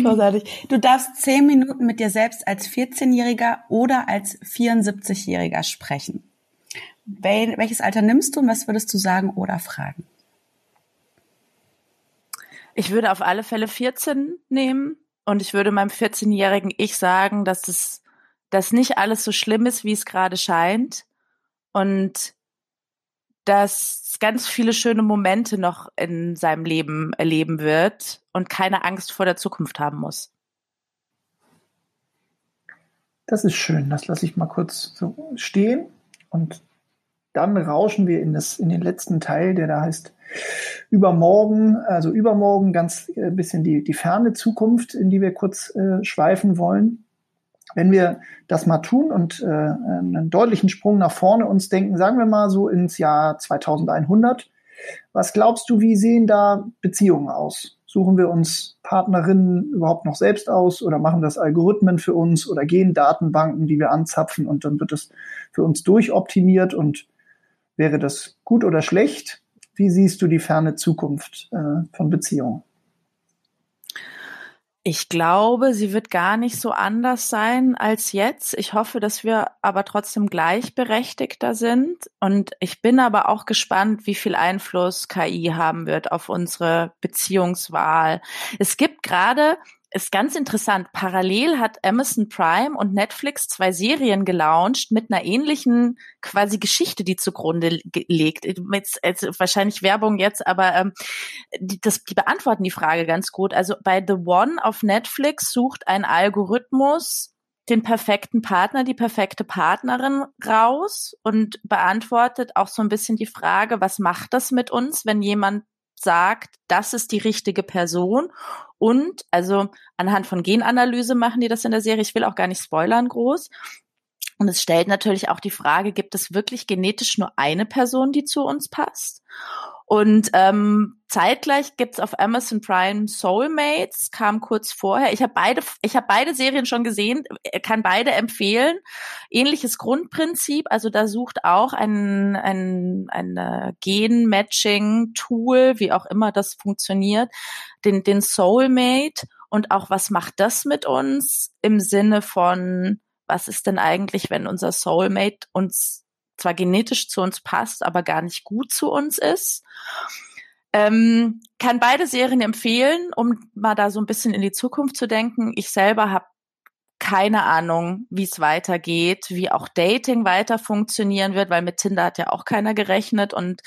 Großartig. Du darfst zehn Minuten mit dir selbst als 14-Jähriger oder als 74-Jähriger sprechen. Wel welches Alter nimmst du und was würdest du sagen oder fragen? Ich würde auf alle Fälle 14 nehmen und ich würde meinem 14-jährigen Ich sagen, dass es, dass nicht alles so schlimm ist, wie es gerade scheint und dass ganz viele schöne Momente noch in seinem Leben erleben wird und keine Angst vor der Zukunft haben muss. Das ist schön. Das lasse ich mal kurz so stehen und dann rauschen wir in, das, in den letzten Teil, der da heißt übermorgen, also übermorgen ganz äh, bisschen die, die ferne Zukunft, in die wir kurz äh, schweifen wollen. Wenn wir das mal tun und äh, einen deutlichen Sprung nach vorne uns denken, sagen wir mal so ins Jahr 2100, was glaubst du, wie sehen da Beziehungen aus? Suchen wir uns Partnerinnen überhaupt noch selbst aus oder machen das Algorithmen für uns oder gehen Datenbanken, die wir anzapfen und dann wird es für uns durchoptimiert und wäre das gut oder schlecht? Wie siehst du die ferne Zukunft äh, von Beziehungen? Ich glaube, sie wird gar nicht so anders sein als jetzt. Ich hoffe, dass wir aber trotzdem gleichberechtigter sind. Und ich bin aber auch gespannt, wie viel Einfluss KI haben wird auf unsere Beziehungswahl. Es gibt gerade ist ganz interessant. Parallel hat Amazon Prime und Netflix zwei Serien gelauncht mit einer ähnlichen quasi Geschichte, die zugrunde legt. Jetzt, jetzt, wahrscheinlich Werbung jetzt, aber ähm, die, das, die beantworten die Frage ganz gut. Also bei The One auf Netflix sucht ein Algorithmus den perfekten Partner, die perfekte Partnerin raus und beantwortet auch so ein bisschen die Frage, was macht das mit uns, wenn jemand sagt, das ist die richtige Person. Und also anhand von Genanalyse machen die das in der Serie. Ich will auch gar nicht spoilern groß. Und es stellt natürlich auch die Frage, gibt es wirklich genetisch nur eine Person, die zu uns passt? Und ähm, zeitgleich gibt's auf Amazon Prime Soulmates, kam kurz vorher. Ich habe beide, ich habe beide Serien schon gesehen, äh, kann beide empfehlen. Ähnliches Grundprinzip, also da sucht auch ein, ein, ein Gen-Matching-Tool, wie auch immer das funktioniert, den, den Soulmate Und auch, was macht das mit uns im Sinne von, was ist denn eigentlich, wenn unser Soulmate uns zwar genetisch zu uns passt, aber gar nicht gut zu uns ist? Ähm, kann beide Serien empfehlen, um mal da so ein bisschen in die Zukunft zu denken. Ich selber habe keine Ahnung, wie es weitergeht, wie auch Dating weiter funktionieren wird, weil mit Tinder hat ja auch keiner gerechnet und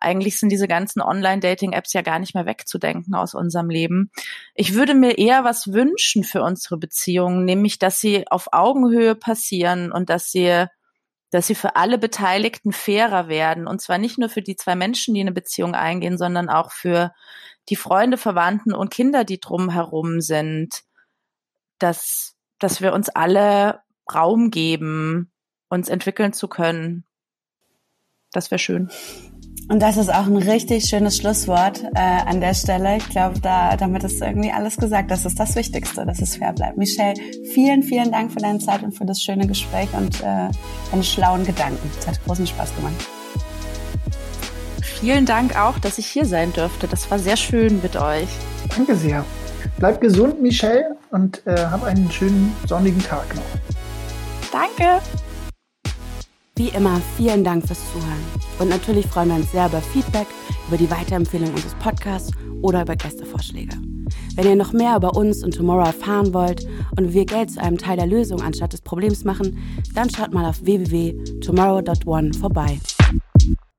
eigentlich sind diese ganzen Online-Dating-Apps ja gar nicht mehr wegzudenken aus unserem Leben. Ich würde mir eher was wünschen für unsere Beziehungen, nämlich, dass sie auf Augenhöhe passieren und dass sie dass sie für alle Beteiligten fairer werden. Und zwar nicht nur für die zwei Menschen, die eine Beziehung eingehen, sondern auch für die Freunde, Verwandten und Kinder, die drumherum sind. Dass, dass wir uns alle Raum geben, uns entwickeln zu können. Das wäre schön. Und das ist auch ein richtig schönes Schlusswort äh, an der Stelle. Ich glaube, da, damit ist irgendwie alles gesagt. Das ist das Wichtigste, dass es fair bleibt. Michelle, vielen, vielen Dank für deine Zeit und für das schöne Gespräch und äh, deine schlauen Gedanken. Es hat großen Spaß gemacht. Vielen Dank auch, dass ich hier sein durfte. Das war sehr schön mit euch. Danke sehr. Bleib gesund, Michelle, und äh, hab einen schönen sonnigen Tag noch. Danke. Wie immer, vielen Dank fürs Zuhören. Und natürlich freuen wir uns sehr über Feedback, über die Weiterempfehlung unseres Podcasts oder über Gästevorschläge. Wenn ihr noch mehr über uns und Tomorrow erfahren wollt und wie wir Geld zu einem Teil der Lösung anstatt des Problems machen, dann schaut mal auf www.tomorrow.one vorbei.